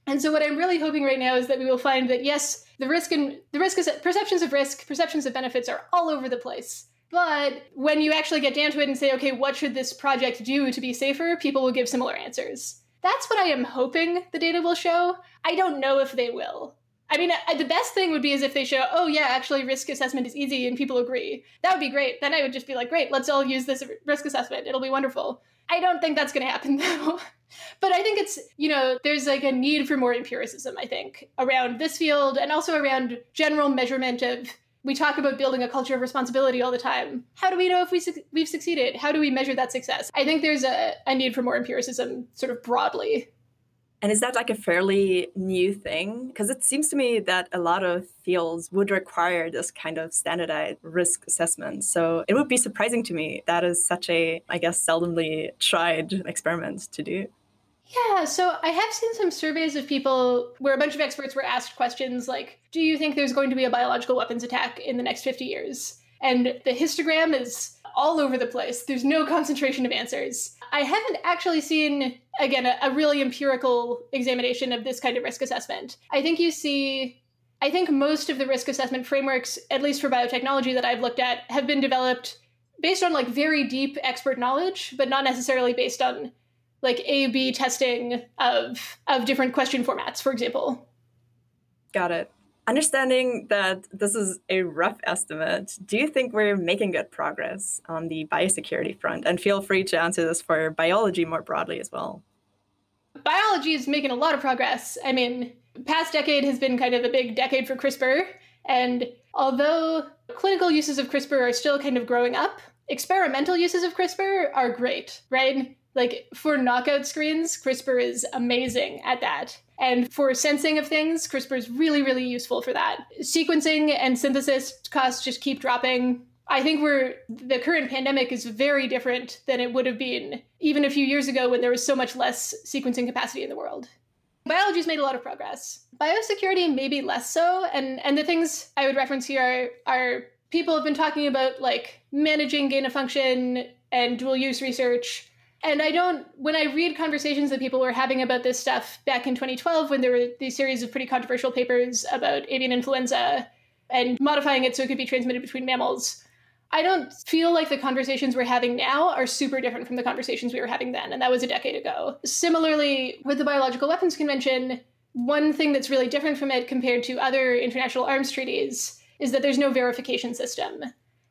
And so what I'm really hoping right now is that we will find that yes, the risk and the risk is perceptions of risk, perceptions of benefits are all over the place. But when you actually get down to it and say, okay, what should this project do to be safer, people will give similar answers. That's what I am hoping the data will show. I don't know if they will. I mean, the best thing would be is if they show, oh yeah, actually risk assessment is easy and people agree. That would be great. Then I would just be like, great, let's all use this risk assessment. It'll be wonderful. I don't think that's going to happen [LAUGHS] though. but I think it's, you know, there's like a need for more empiricism, I think, around this field and also around general measurement of we talk about building a culture of responsibility all the time. How do we know if we su- we've succeeded? How do we measure that success? I think there's a, a need for more empiricism, sort of broadly. And is that like a fairly new thing? Because it seems to me that a lot of fields would require this kind of standardized risk assessment. So it would be surprising to me that is such a, I guess, seldomly tried experiment to do. Yeah, so I have seen some surveys of people where a bunch of experts were asked questions like, Do you think there's going to be a biological weapons attack in the next 50 years? And the histogram is all over the place. There's no concentration of answers. I haven't actually seen, again, a, a really empirical examination of this kind of risk assessment. I think you see I think most of the risk assessment frameworks, at least for biotechnology that I've looked at, have been developed based on like very deep expert knowledge, but not necessarily based on like A B testing of of different question formats, for example. Got it. Understanding that this is a rough estimate, do you think we're making good progress on the biosecurity front? And feel free to answer this for biology more broadly as well. Biology is making a lot of progress. I mean, past decade has been kind of a big decade for CRISPR, and although clinical uses of CRISPR are still kind of growing up, experimental uses of CRISPR are great, right? Like for knockout screens, CRISPR is amazing at that. And for sensing of things, CRISPR is really, really useful for that. Sequencing and synthesis costs just keep dropping. I think we're the current pandemic is very different than it would have been even a few years ago when there was so much less sequencing capacity in the world. Biology's made a lot of progress. Biosecurity maybe less so, and and the things I would reference here are, are people have been talking about like managing gain of function and dual use research and I don't, when I read conversations that people were having about this stuff back in 2012, when there were these series of pretty controversial papers about avian influenza and modifying it so it could be transmitted between mammals, I don't feel like the conversations we're having now are super different from the conversations we were having then, and that was a decade ago. Similarly, with the Biological Weapons Convention, one thing that's really different from it compared to other international arms treaties is that there's no verification system.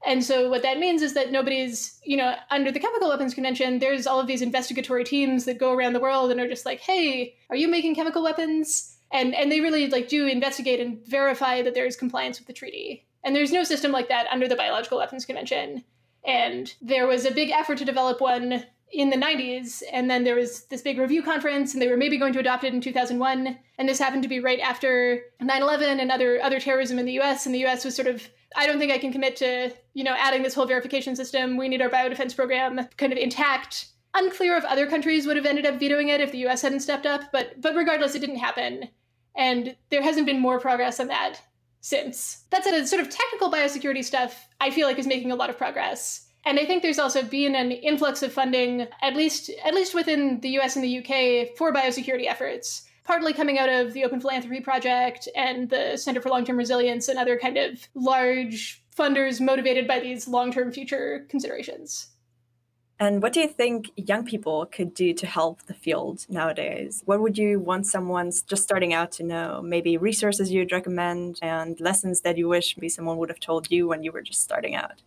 And so what that means is that nobody's, you know, under the Chemical Weapons Convention, there's all of these investigatory teams that go around the world and are just like, "Hey, are you making chemical weapons?" And and they really like do investigate and verify that there is compliance with the treaty. And there's no system like that under the Biological Weapons Convention. And there was a big effort to develop one in the 90s and then there was this big review conference and they were maybe going to adopt it in 2001 and this happened to be right after 9/11 and other other terrorism in the US and the US was sort of I don't think I can commit to, you know, adding this whole verification system. We need our biodefense program kind of intact. Unclear if other countries would have ended up vetoing it if the US hadn't stepped up, but but regardless, it didn't happen. And there hasn't been more progress on that since. That's a sort of technical biosecurity stuff I feel like is making a lot of progress. And I think there's also been an influx of funding, at least at least within the US and the UK, for biosecurity efforts partly coming out of the Open Philanthropy Project and the Center for Long Term Resilience and other kind of large funders motivated by these long term future considerations. And what do you think young people could do to help the field nowadays? What would you want someone just starting out to know? Maybe resources you'd recommend and lessons that you wish maybe someone would have told you when you were just starting out?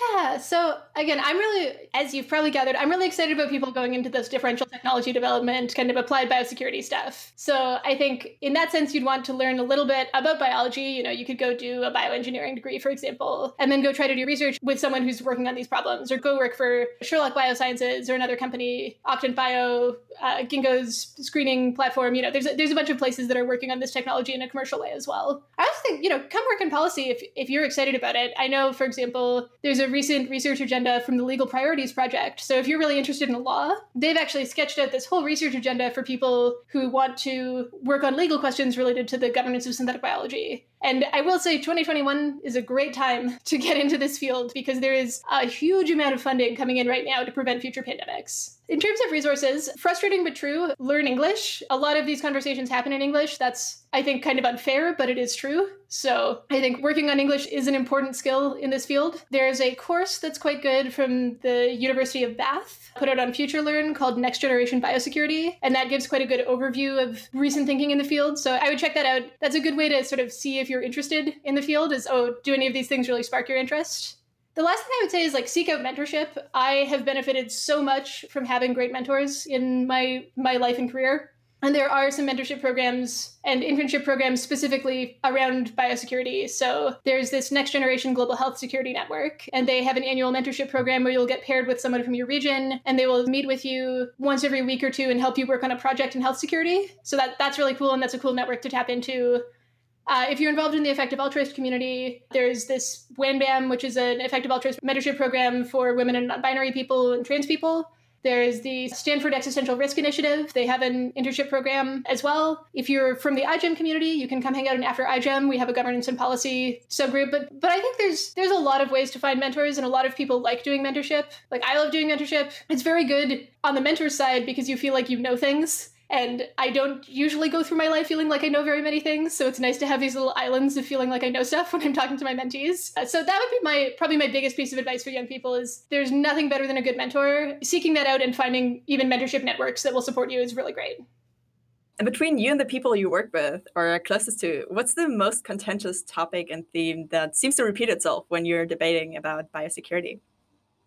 Yeah, so again, I'm really, as you've probably gathered, I'm really excited about people going into this differential technology development, kind of applied biosecurity stuff. So I think in that sense, you'd want to learn a little bit about biology. You know, you could go do a bioengineering degree, for example, and then go try to do research with someone who's working on these problems, or go work for Sherlock Biosciences or another company, Octant Bio, uh, Ginkgo's screening platform. You know, there's a, there's a bunch of places that are working on this technology in a commercial way as well. I also think, you know, come work in policy if, if you're excited about it. I know, for example, there's a recent research agenda from the Legal Priorities Project. So if you're really interested in law, they've actually sketched out this whole research agenda for people who want to work on legal questions related to the governance of synthetic biology. And I will say 2021 is a great time [LAUGHS] to get into this field because there is a huge amount of funding coming in right now to prevent future pandemics. In terms of resources, frustrating but true, learn English. A lot of these conversations happen in English. That's, I think, kind of unfair, but it is true. So I think working on English is an important skill in this field. There's a course that's quite good from the University of Bath, put out on FutureLearn called Next Generation Biosecurity. And that gives quite a good overview of recent thinking in the field. So I would check that out. That's a good way to sort of see if you're interested in the field is, oh, do any of these things really spark your interest? The last thing I would say is like seek out mentorship. I have benefited so much from having great mentors in my my life and career. And there are some mentorship programs and internship programs specifically around biosecurity. So there's this Next Generation Global Health Security Network, and they have an annual mentorship program where you'll get paired with someone from your region, and they will meet with you once every week or two and help you work on a project in health security. So that that's really cool, and that's a cool network to tap into. Uh, if you're involved in the effective altruist community, there's this WANBAM, which is an effective altruist mentorship program for women and non binary people and trans people. There's the Stanford Existential Risk Initiative. They have an internship program as well. If you're from the iGEM community, you can come hang out in After iGEM. We have a governance and policy subgroup. But but I think there's there's a lot of ways to find mentors, and a lot of people like doing mentorship. Like I love doing mentorship. It's very good on the mentor side because you feel like you know things and I don't usually go through my life feeling like I know very many things, so it's nice to have these little islands of feeling like I know stuff [LAUGHS] when I'm talking to my mentees. Uh, so that would be my probably my biggest piece of advice for young people is there's nothing better than a good mentor. Seeking that out and finding even mentorship networks that will support you is really great. And between you and the people you work with or are closest to, what's the most contentious topic and theme that seems to repeat itself when you're debating about biosecurity?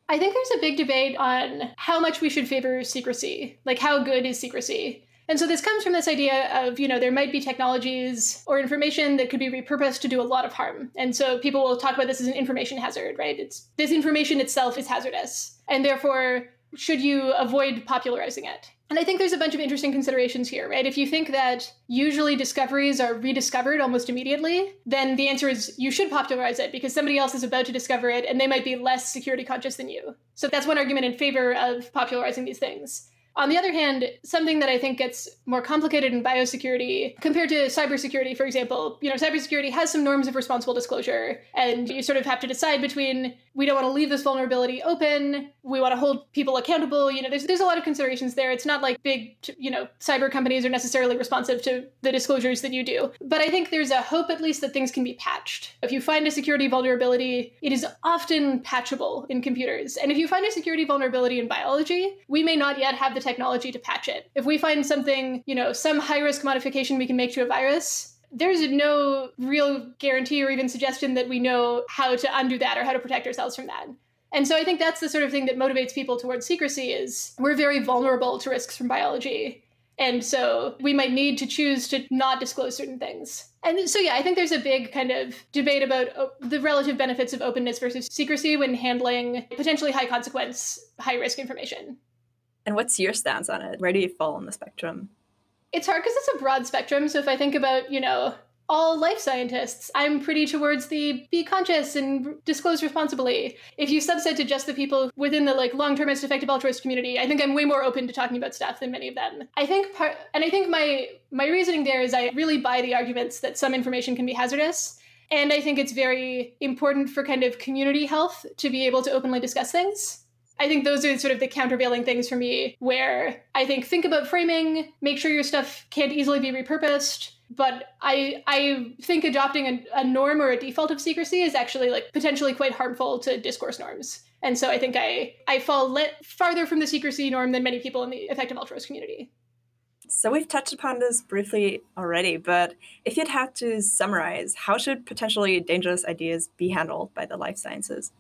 I think there's a big debate on how much we should favor secrecy. Like, how good is secrecy? And so this comes from this idea of, you know, there might be technologies or information that could be repurposed to do a lot of harm. And so people will talk about this as an information hazard, right? It's this information itself is hazardous. And therefore, should you avoid popularizing it? And I think there's a bunch of interesting considerations here, right? If you think that usually discoveries are rediscovered almost immediately, then the answer is you should popularize it because somebody else is about to discover it and they might be less security conscious than you. So that's one argument in favor of popularizing these things. On the other hand, something that I think gets more complicated in biosecurity compared to cybersecurity, for example, you know, cybersecurity has some norms of responsible disclosure, and you sort of have to decide between we don't want to leave this vulnerability open, we want to hold people accountable. You know, there's there's a lot of considerations there. It's not like big, you know, cyber companies are necessarily responsive to the disclosures that you do. But I think there's a hope at least that things can be patched. If you find a security vulnerability, it is often patchable in computers. And if you find a security vulnerability in biology, we may not yet have the technology to patch it. If we find something, you know, some high risk modification we can make to a virus, there's no real guarantee or even suggestion that we know how to undo that or how to protect ourselves from that. And so I think that's the sort of thing that motivates people towards secrecy is we're very vulnerable to risks from biology. And so we might need to choose to not disclose certain things. And so, yeah, I think there's a big kind of debate about uh, the relative benefits of openness versus secrecy when handling potentially high consequence, high risk information. And what's your stance on it? Where do you fall on the spectrum? It's hard because it's a broad spectrum. So if I think about, you know, all life scientists, I'm pretty towards the be conscious and disclose responsibly. If you subset to just the people within the like long-termist effective altruist community, I think I'm way more open to talking about stuff than many of them. I think part, and I think my my reasoning there is I really buy the arguments that some information can be hazardous. And I think it's very important for kind of community health to be able to openly discuss things. I think those are sort of the countervailing things for me, where I think think about framing, make sure your stuff can't easily be repurposed. But I I think adopting a, a norm or a default of secrecy is actually like potentially quite harmful to discourse norms. And so I think I I fall lit farther from the secrecy norm than many people in the effective altruist community. So we've touched upon this briefly already, but if you'd have to summarize, how should potentially dangerous ideas be handled by the life sciences?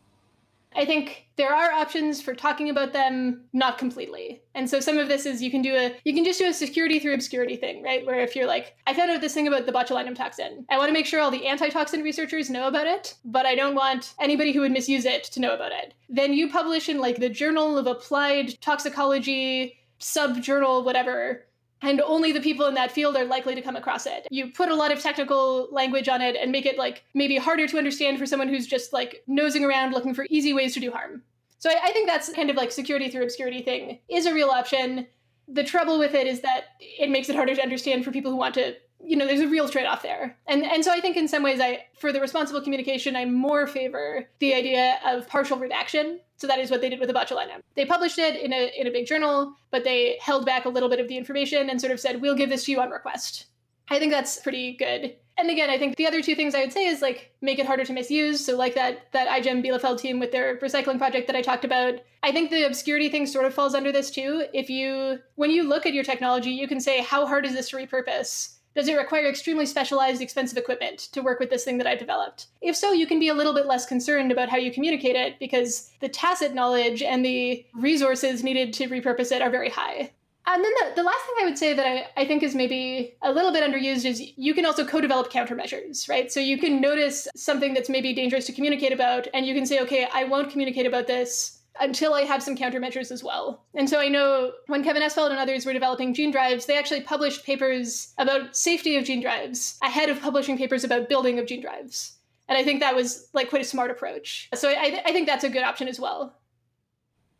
I think there are options for talking about them, not completely. And so some of this is you can do a you can just do a security through obscurity thing, right? Where if you're like, I found out this thing about the botulinum toxin. I want to make sure all the antitoxin researchers know about it, but I don't want anybody who would misuse it to know about it. Then you publish in like the Journal of Applied Toxicology, sub journal, whatever, and only the people in that field are likely to come across it. You put a lot of technical language on it and make it like maybe harder to understand for someone who's just like nosing around looking for easy ways to do harm. So I, I think that's kind of like security through obscurity thing is a real option. The trouble with it is that it makes it harder to understand for people who want to you know there's a real trade-off there and and so i think in some ways i for the responsible communication i more favor the idea of partial redaction so that is what they did with the botulinum. They published it in a in a big journal, but they held back a little bit of the information and sort of said, "We'll give this to you on request." I think that's pretty good. And again, I think the other two things I would say is like make it harder to misuse. So like that that iGEM Bielefeld team with their recycling project that I talked about. I think the obscurity thing sort of falls under this too. If you when you look at your technology, you can say how hard is this to repurpose? Does it require extremely specialized, expensive equipment to work with this thing that I've developed? If so, you can be a little bit less concerned about how you communicate it because the tacit knowledge and the resources needed to repurpose it are very high. And then the, the last thing I would say that I, I think is maybe a little bit underused is you can also co develop countermeasures, right? So you can notice something that's maybe dangerous to communicate about, and you can say, okay, I won't communicate about this until I have some countermeasures as well. And so I know when Kevin Esvelt and others were developing gene drives, they actually published papers about safety of gene drives ahead of publishing papers about building of gene drives. And I think that was like quite a smart approach. So I, I think that's a good option as well.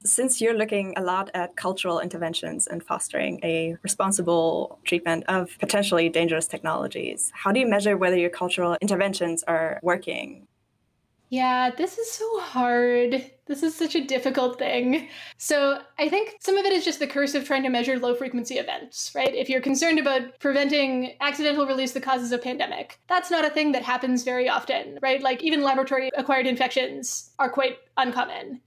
Since you're looking a lot at cultural interventions and fostering a responsible treatment of potentially dangerous technologies, how do you measure whether your cultural interventions are working? Yeah, this is so hard. This is such a difficult thing. So, I think some of it is just the curse of trying to measure low frequency events, right? If you're concerned about preventing accidental release the causes of pandemic, that's not a thing that happens very often, right? Like even laboratory acquired infections are quite uncommon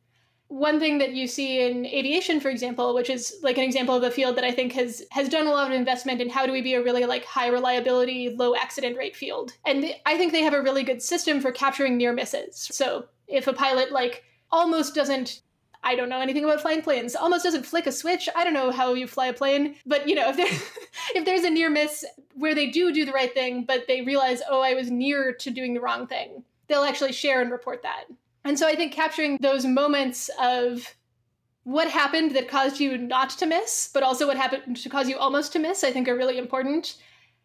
one thing that you see in aviation for example which is like an example of a field that i think has has done a lot of investment in how do we be a really like high reliability low accident rate field and i think they have a really good system for capturing near misses so if a pilot like almost doesn't I don't know anything about flying planes. Almost doesn't flick a switch. I don't know how you fly a plane, but you know, if there [LAUGHS] if there's a near miss where they do do the right thing, but they realize, "Oh, I was near to doing the wrong thing." They'll actually share and report that. And so I think capturing those moments of what happened that caused you not to miss, but also what happened to cause you almost to miss, I think are really important.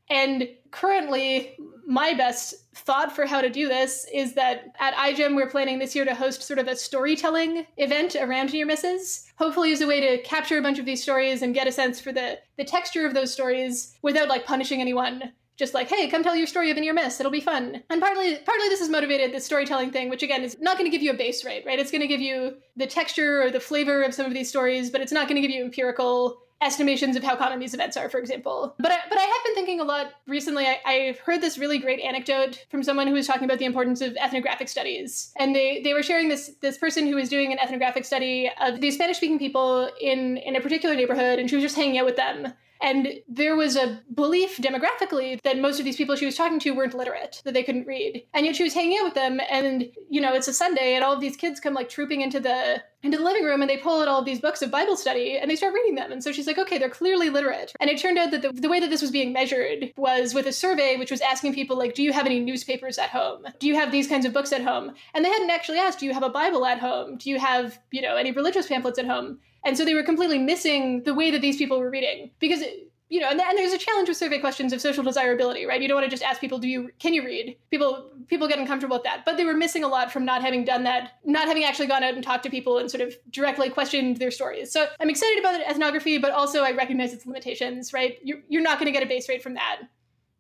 And currently, my best thought for how to do this is that at iGEM, we're planning this year to host sort of a storytelling event around near misses. Hopefully, as a way to capture a bunch of these stories and get a sense for the, the texture of those stories without like punishing anyone just like, hey, come tell your story of an near miss. It'll be fun. And partly, partly this is motivated this storytelling thing, which again is not going to give you a base rate, right? It's going to give you the texture or the flavor of some of these stories, but it's not going to give you empirical estimations of how common these events are, for example. But I, but I have been thinking a lot recently. I, I've heard this really great anecdote from someone who was talking about the importance of ethnographic studies, and they they were sharing this this person who was doing an ethnographic study of these Spanish speaking people in in a particular neighborhood, and she was just hanging out with them. And there was a belief demographically that most of these people she was talking to weren't literate, that they couldn't read. And yet she was hanging out with them and, you know, it's a Sunday and all of these kids come like trooping into the into the living room and they pull out all of these books of Bible study and they start reading them. And so she's like, okay, they're clearly literate. And it turned out that the, the way that this was being measured was with a survey, which was asking people, like, do you have any newspapers at home? Do you have these kinds of books at home? And they hadn't actually asked, do you have a Bible at home? Do you have, you know, any religious pamphlets at home? And so they were completely missing the way that these people were reading because you know, and, and there's a challenge with survey questions of social desirability, right? You don't want to just ask people, "Do you can you read?" People people get uncomfortable with that, but they were missing a lot from not having done that, not having actually gone out and talked to people and sort of directly questioned their stories. So I'm excited about ethnography, but also I recognize its limitations, right? You're you're not going to get a base rate from that.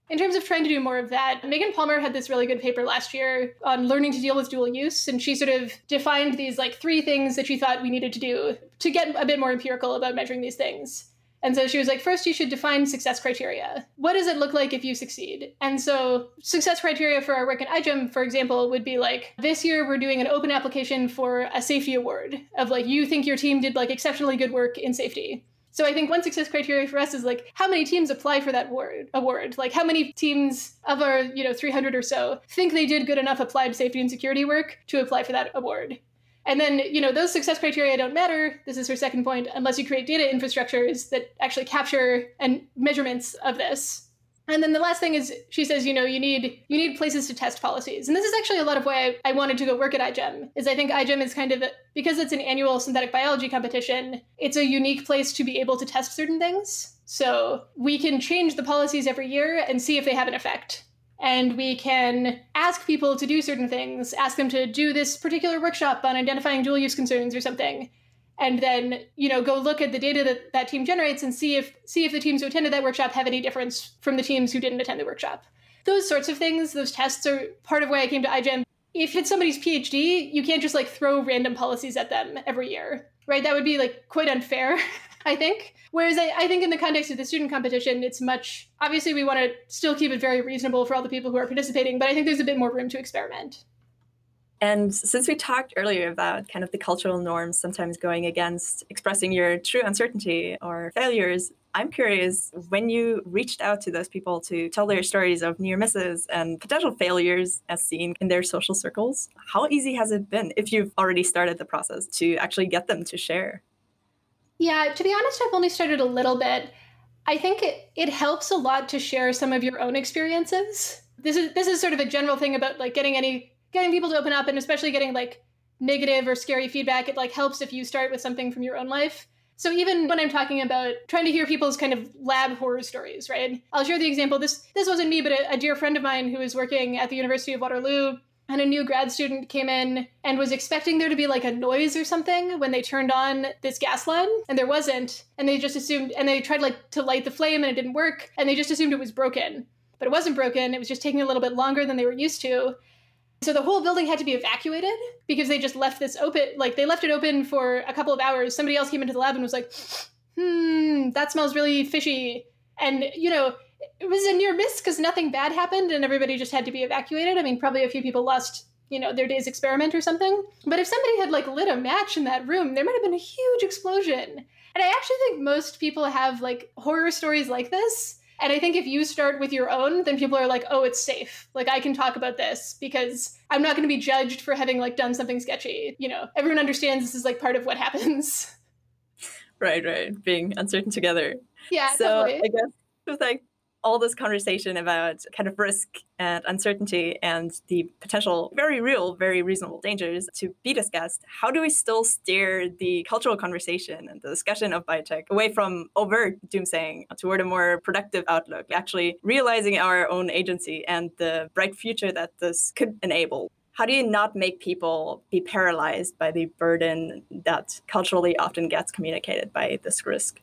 In terms of trying to do more of that, Megan Palmer had this really good paper last year on learning to deal with dual use, and she sort of defined these like three things that she thought we needed to do to get a bit more empirical about measuring these things. And so she was like, first, you should define success criteria. What does it look like if you succeed? And so, success criteria for our work at iGEM, for example, would be like, this year we're doing an open application for a safety award of like, you think your team did like exceptionally good work in safety. So I think one success criteria for us is like how many teams apply for that award award. Like how many teams of our, you know, 300 or so think they did good enough applied safety and security work to apply for that award. And then, you know, those success criteria don't matter. This is her second point, unless you create data infrastructures that actually capture and measurements of this. And then the last thing is she says, you know, you need you need places to test policies. And this is actually a lot of why I, I wanted to go work at iGEM, is I think iGEM is kind of because it's an annual synthetic biology competition, it's a unique place to be able to test certain things. So we can change the policies every year and see if they have an effect. And we can ask people to do certain things, ask them to do this particular workshop on identifying dual use concerns or something and then you know go look at the data that that team generates and see if see if the teams who attended that workshop have any difference from the teams who didn't attend the workshop. Those sorts of things those tests are part of why i came to igem if it's somebody's phd you can't just like throw random policies at them every year right? That would be like quite unfair [LAUGHS] i think. Whereas I, I think in the context of the student competition it's much obviously we want to still keep it very reasonable for all the people who are participating but i think there's a bit more room to experiment and since we talked earlier about kind of the cultural norms sometimes going against expressing your true uncertainty or failures, I'm curious when you reached out to those people to tell their stories of near misses and potential failures as seen in their social circles, how easy has it been if you've already started the process to actually get them to share? Yeah, to be honest, I've only started a little bit. I think it, it helps a lot to share some of your own experiences. This is this is sort of a general thing about like getting any getting people to open up and especially getting like negative or scary feedback, it like helps if you start with something from your own life. So even when I'm talking about trying to hear people's kind of lab horror stories, right? I'll share the example. This this wasn't me, but a, a dear friend of mine who was working at the University of Waterloo and a new grad student came in and was expecting there to be like a noise or something when they turned on this gas line and there wasn't and they just assumed and they tried like to light the flame and it didn't work and they just assumed it was broken but it wasn't broken it was just taking a little bit longer than they were used to so the whole building had to be evacuated because they just left this open, like they left it open for a couple of hours. Somebody else came into the lab and was like, hmm, that smells really fishy. And, you know, it was a near miss because nothing bad happened and everybody just had to be evacuated. I mean, probably a few people lost, you know, their day's experiment or something. But if somebody had like lit a match in that room, there might have been a huge explosion. And I actually think most people have like horror stories like this and I think if you start with your own, then people are like, oh, it's safe. Like, I can talk about this because I'm not going to be judged for having like done something sketchy. You know, everyone understands this is like part of what happens. [LAUGHS] Right, right. Being uncertain together. Yeah. So totally. I guess with like all this conversation about kind of risk and uncertainty and the potential very real, very reasonable dangers to be discussed, how do we still steer the cultural conversation and the discussion of biotech away from overt doomsaying toward a more productive outlook, actually realizing our own agency and the bright future that this could enable? How do you not make people be paralyzed by the burden that culturally often gets communicated by this risk?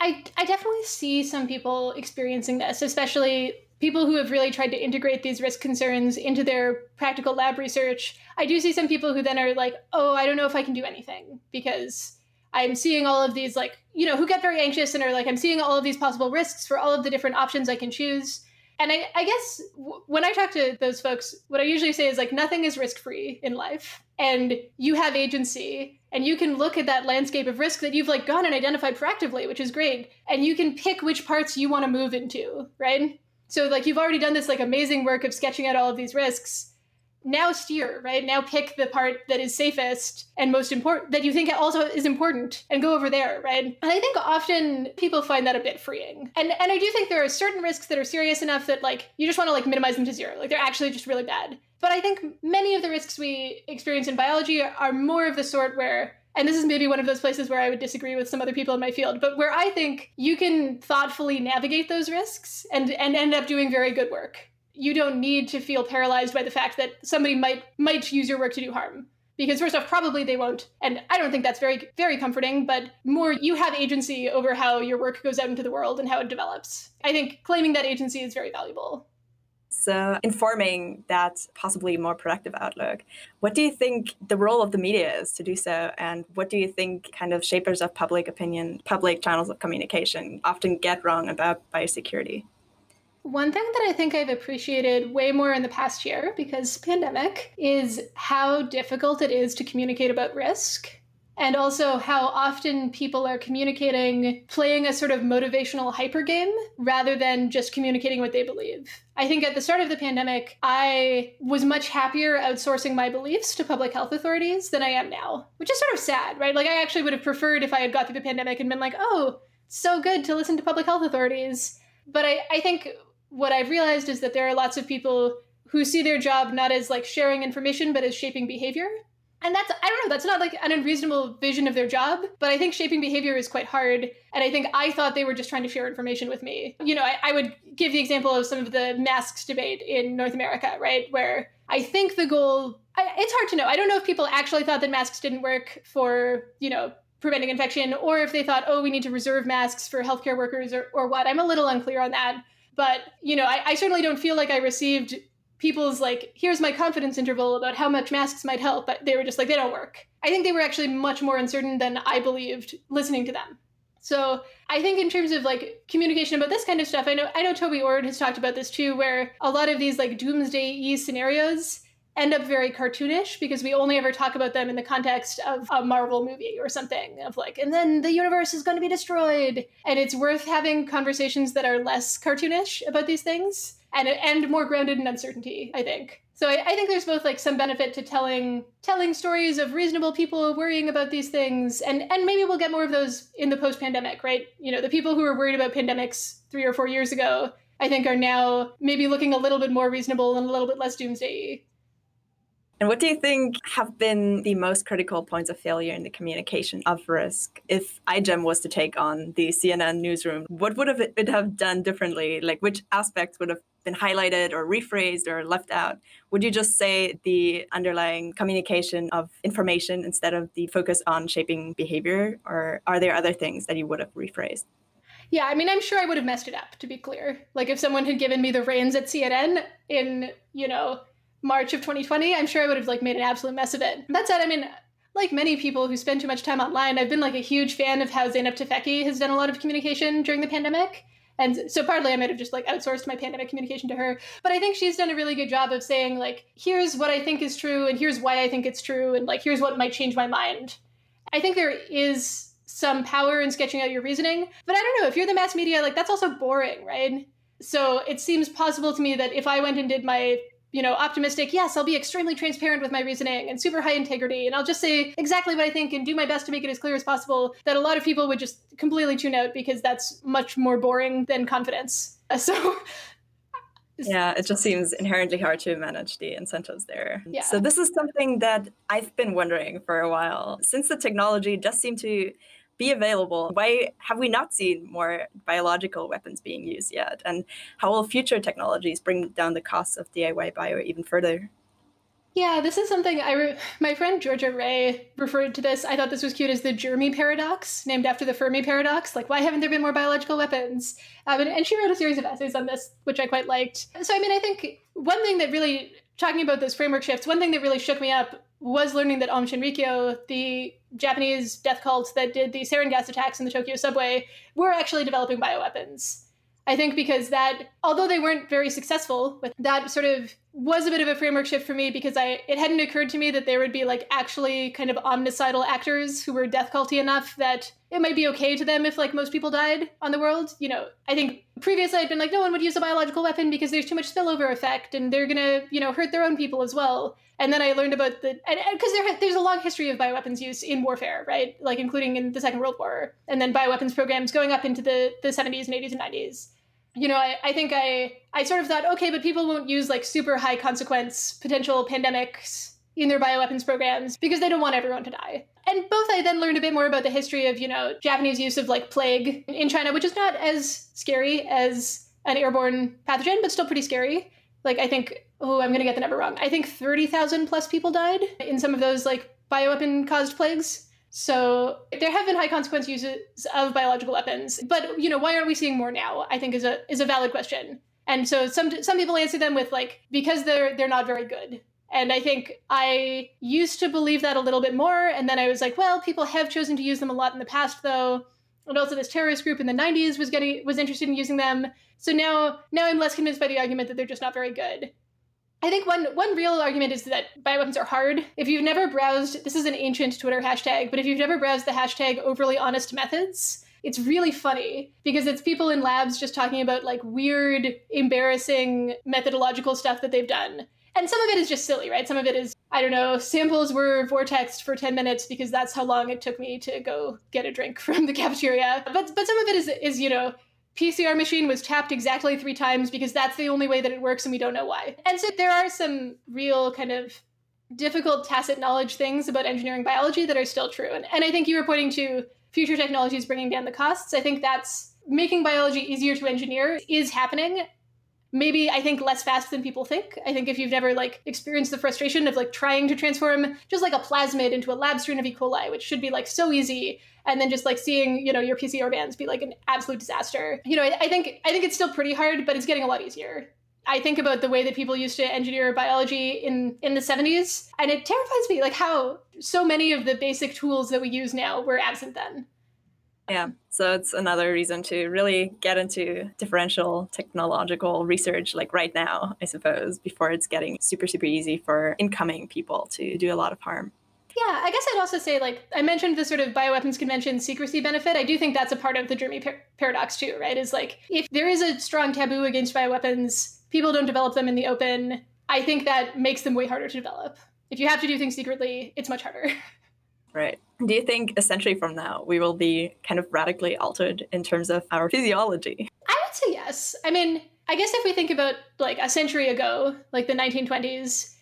I, I definitely see some people experiencing this, especially people who have really tried to integrate these risk concerns into their practical lab research. I do see some people who then are like, oh, I don't know if I can do anything because I'm seeing all of these, like, you know, who get very anxious and are like, I'm seeing all of these possible risks for all of the different options I can choose. And I, I guess w- when I talk to those folks, what I usually say is like, nothing is risk free in life. And you have agency and you can look at that landscape of risk that you've like gone and identified proactively, which is great. And you can pick which parts you want to move into, right? So like you've already done this like amazing work of sketching out all of these risks now steer right? Now pick the part that is safest and most important that you think also is important and go over there right? And i think often people find that a bit freeing. And and i do think there are certain risks that are serious enough that like you just want to like minimize them to zero. Like they're actually just really bad. But i think many of the risks we experience in biology are more of the sort where and this is maybe one of those places where I would disagree with some other people in my field, but where I think you can thoughtfully navigate those risks and and end up doing very good work you don't need to feel paralyzed by the fact that somebody might might use your work to do harm. Because first off probably they won't. And i don't think that's very very comforting but more you have agency over how your work goes out into the world and how it develops. I think claiming that agency is very valuable. So informing that possibly more productive outlook what do you think the role of the media is to do so? And what do you think kind of shapers of public opinion public channels of communication often get wrong about biosecurity one thing that I think I've appreciated way more in the past year because pandemic is how difficult it is to communicate about risk. and also how often people are communicating playing a sort of motivational hyper game rather than just communicating what they believe. I think at the start of the pandemic, I was much happier outsourcing my beliefs to public health authorities than I am now, which is sort of sad, right? Like, I actually would have preferred if I had got through the pandemic and been like, oh, so good to listen to public health authorities. But I, I think what I've realized is that there are lots of people who see their job not as like sharing information, but as shaping behavior. And that's i don't know that's not like an unreasonable vision of their job but i think shaping behavior is quite hard and i think i thought they were just trying to share information with me. You know i, I would give the example of some of the masks debate in north america right where i think the goal I, it's hard to know. I don't know if people actually thought that masks didn't work for you know preventing infection or if they thought oh we need to reserve masks for healthcare workers or, or what. I'm a little unclear on that but you know I, I certainly don't feel like i received people's like, here's my confidence interval about how much masks might help, but they were just like, they don't work. I think they were actually much more uncertain than I believed listening to them. So I think in terms of like communication about this kind of stuff, I know I know Toby Ord has talked about this too, where a lot of these like doomsday e scenarios end up very cartoonish because we only ever talk about them in the context of a Marvel movie or something of like, and then the universe is going to be destroyed. And it's worth having conversations that are less cartoonish about these things and and more grounded in uncertainty. I think. So I, I, think there's both like some benefit to telling telling stories of reasonable people worrying about these things, and and maybe we'll get more of those in the post pandemic, right? You know, the people who were worried about pandemics three or four years ago, I think, are now maybe looking a little bit more reasonable and a little bit less doomsday. And what do you think have been the most critical points of failure in the communication of risk? If iGEM was to take on the CNN newsroom, what would have it have done differently? Like which aspects would have been highlighted or rephrased or left out? Would you just say the underlying communication of information instead of the focus on shaping behavior? Or are there other things that you would have rephrased? Yeah, I mean, I'm sure I would have messed it up, to be clear. Like, if someone had given me the reins at CNN in, you know, March of 2020, I'm sure I would have, like, made an absolute mess of it. That said, I mean, like many people who spend too much time online, I've been, like, a huge fan of how Zeynep Tufekci has done a lot of communication during the pandemic. And so partly I might have just like outsourced my pandemic communication to her. But I think she's done a really good job of saying, like, here's what I think is true, and here's why I think it's true, and like, here's what might change my mind. I think there is some power in sketching out your reasoning. But I don't know, if you're the mass media, like, that's also boring, right? So it seems possible to me that if I went and did my you know, optimistic, yes, I'll be extremely transparent with my reasoning and super high integrity, and I'll just say exactly what I think and do my best to make it as clear as possible, that a lot of people would just completely tune out because that's much more boring than confidence. [LAUGHS] So. Yeah, it just seems inherently hard to manage the incentives there. Yeah. So, this is something that I've been wondering for a while. Since the technology does seem to be available. Why have we not seen more biological weapons being used yet? And how will future technologies bring down the costs of DIY bio even further? Yeah, this is something I re- my friend Georgia Ray referred to this. I thought this was cute as the Germy paradox, named after the Fermi paradox. Like, why haven't there been more biological weapons? Um, and, and she wrote a series of essays on this, which I quite liked. So, I mean, I think one thing that really talking about those framework shifts, one thing that really shook me up was learning that Aum Shinrikyo, the Japanese death cult that did the sarin gas attacks in the Tokyo subway, were actually developing bioweapons. I think because that, although they weren't very successful, but that sort of was a bit of a framework shift for me because I it hadn't occurred to me that there would be like actually kind of omnicidal actors who were death culty enough that it might be okay to them if like most people died on the world. You know, I think previously I'd been like, no one would use a biological weapon because there's too much spillover effect and they're gonna, you know, hurt their own people as well. And then I learned about the, because there, there's a long history of bioweapons use in warfare, right? Like including in the Second World War, and then bioweapons programs going up into the, the 70s and 80s and 90s. You know, I, I think I, I sort of thought, okay, but people won't use like super high consequence potential pandemics in their bioweapons programs because they don't want everyone to die. And both I then learned a bit more about the history of, you know, Japanese use of like plague in China, which is not as scary as an airborne pathogen, but still pretty scary. Like I think, oh, I'm gonna get the number wrong. I think 30,000 plus people died in some of those like bioweapon caused plagues. So there have been high consequence uses of biological weapons, but you know, why aren't we seeing more now? I think is a is a valid question. And so some some people answer them with like because they're they're not very good. And I think I used to believe that a little bit more. And then I was like, well, people have chosen to use them a lot in the past, though. And also, this terrorist group in the 90s was getting was interested in using them. So now, now I'm less convinced by the argument that they're just not very good. I think one one real argument is that bioweapons are hard. If you've never browsed, this is an ancient Twitter hashtag, but if you've never browsed the hashtag overly honest methods, it's really funny because it's people in labs just talking about like weird, embarrassing methodological stuff that they've done. And some of it is just silly, right? Some of it is, I don't know, samples were vortexed for 10 minutes because that's how long it took me to go get a drink [LAUGHS] from the cafeteria. But but some of it is is, you know, PCR machine was tapped exactly three times because that's the only way that it works and we don't know why. And so there are some real kind of difficult tacit knowledge things about engineering biology that are still true. And, and I think you were pointing to future technologies bringing down the costs. I think that's making biology easier to engineer is happening maybe i think less fast than people think i think if you've never like experienced the frustration of like trying to transform just like a plasmid into a lab strain of e coli which should be like so easy and then just like seeing you know your pcr bands be like an absolute disaster you know I, I think i think it's still pretty hard but it's getting a lot easier I think about the way that people used to engineer biology in in the 70s and it terrifies me like how so many of the basic tools that we use now were absent then. Yeah, so it's another reason to really get into differential technological research like right now, I suppose, before it's getting super super easy for incoming people to do a lot of harm. Yeah, I guess I'd also say, like, I mentioned the sort of bioweapons convention secrecy benefit. I do think that's a part of the Fermi par- paradox, too, right? Is like, if there is a strong taboo against bioweapons, people don't develop them in the open. I think that makes them way harder to develop. If you have to do things secretly, it's much harder. [LAUGHS] Right. Do you think a century from now we will be kind of radically altered in terms of our physiology? I would say yes. I mean, I guess if we think about like a century ago, like the 1920s,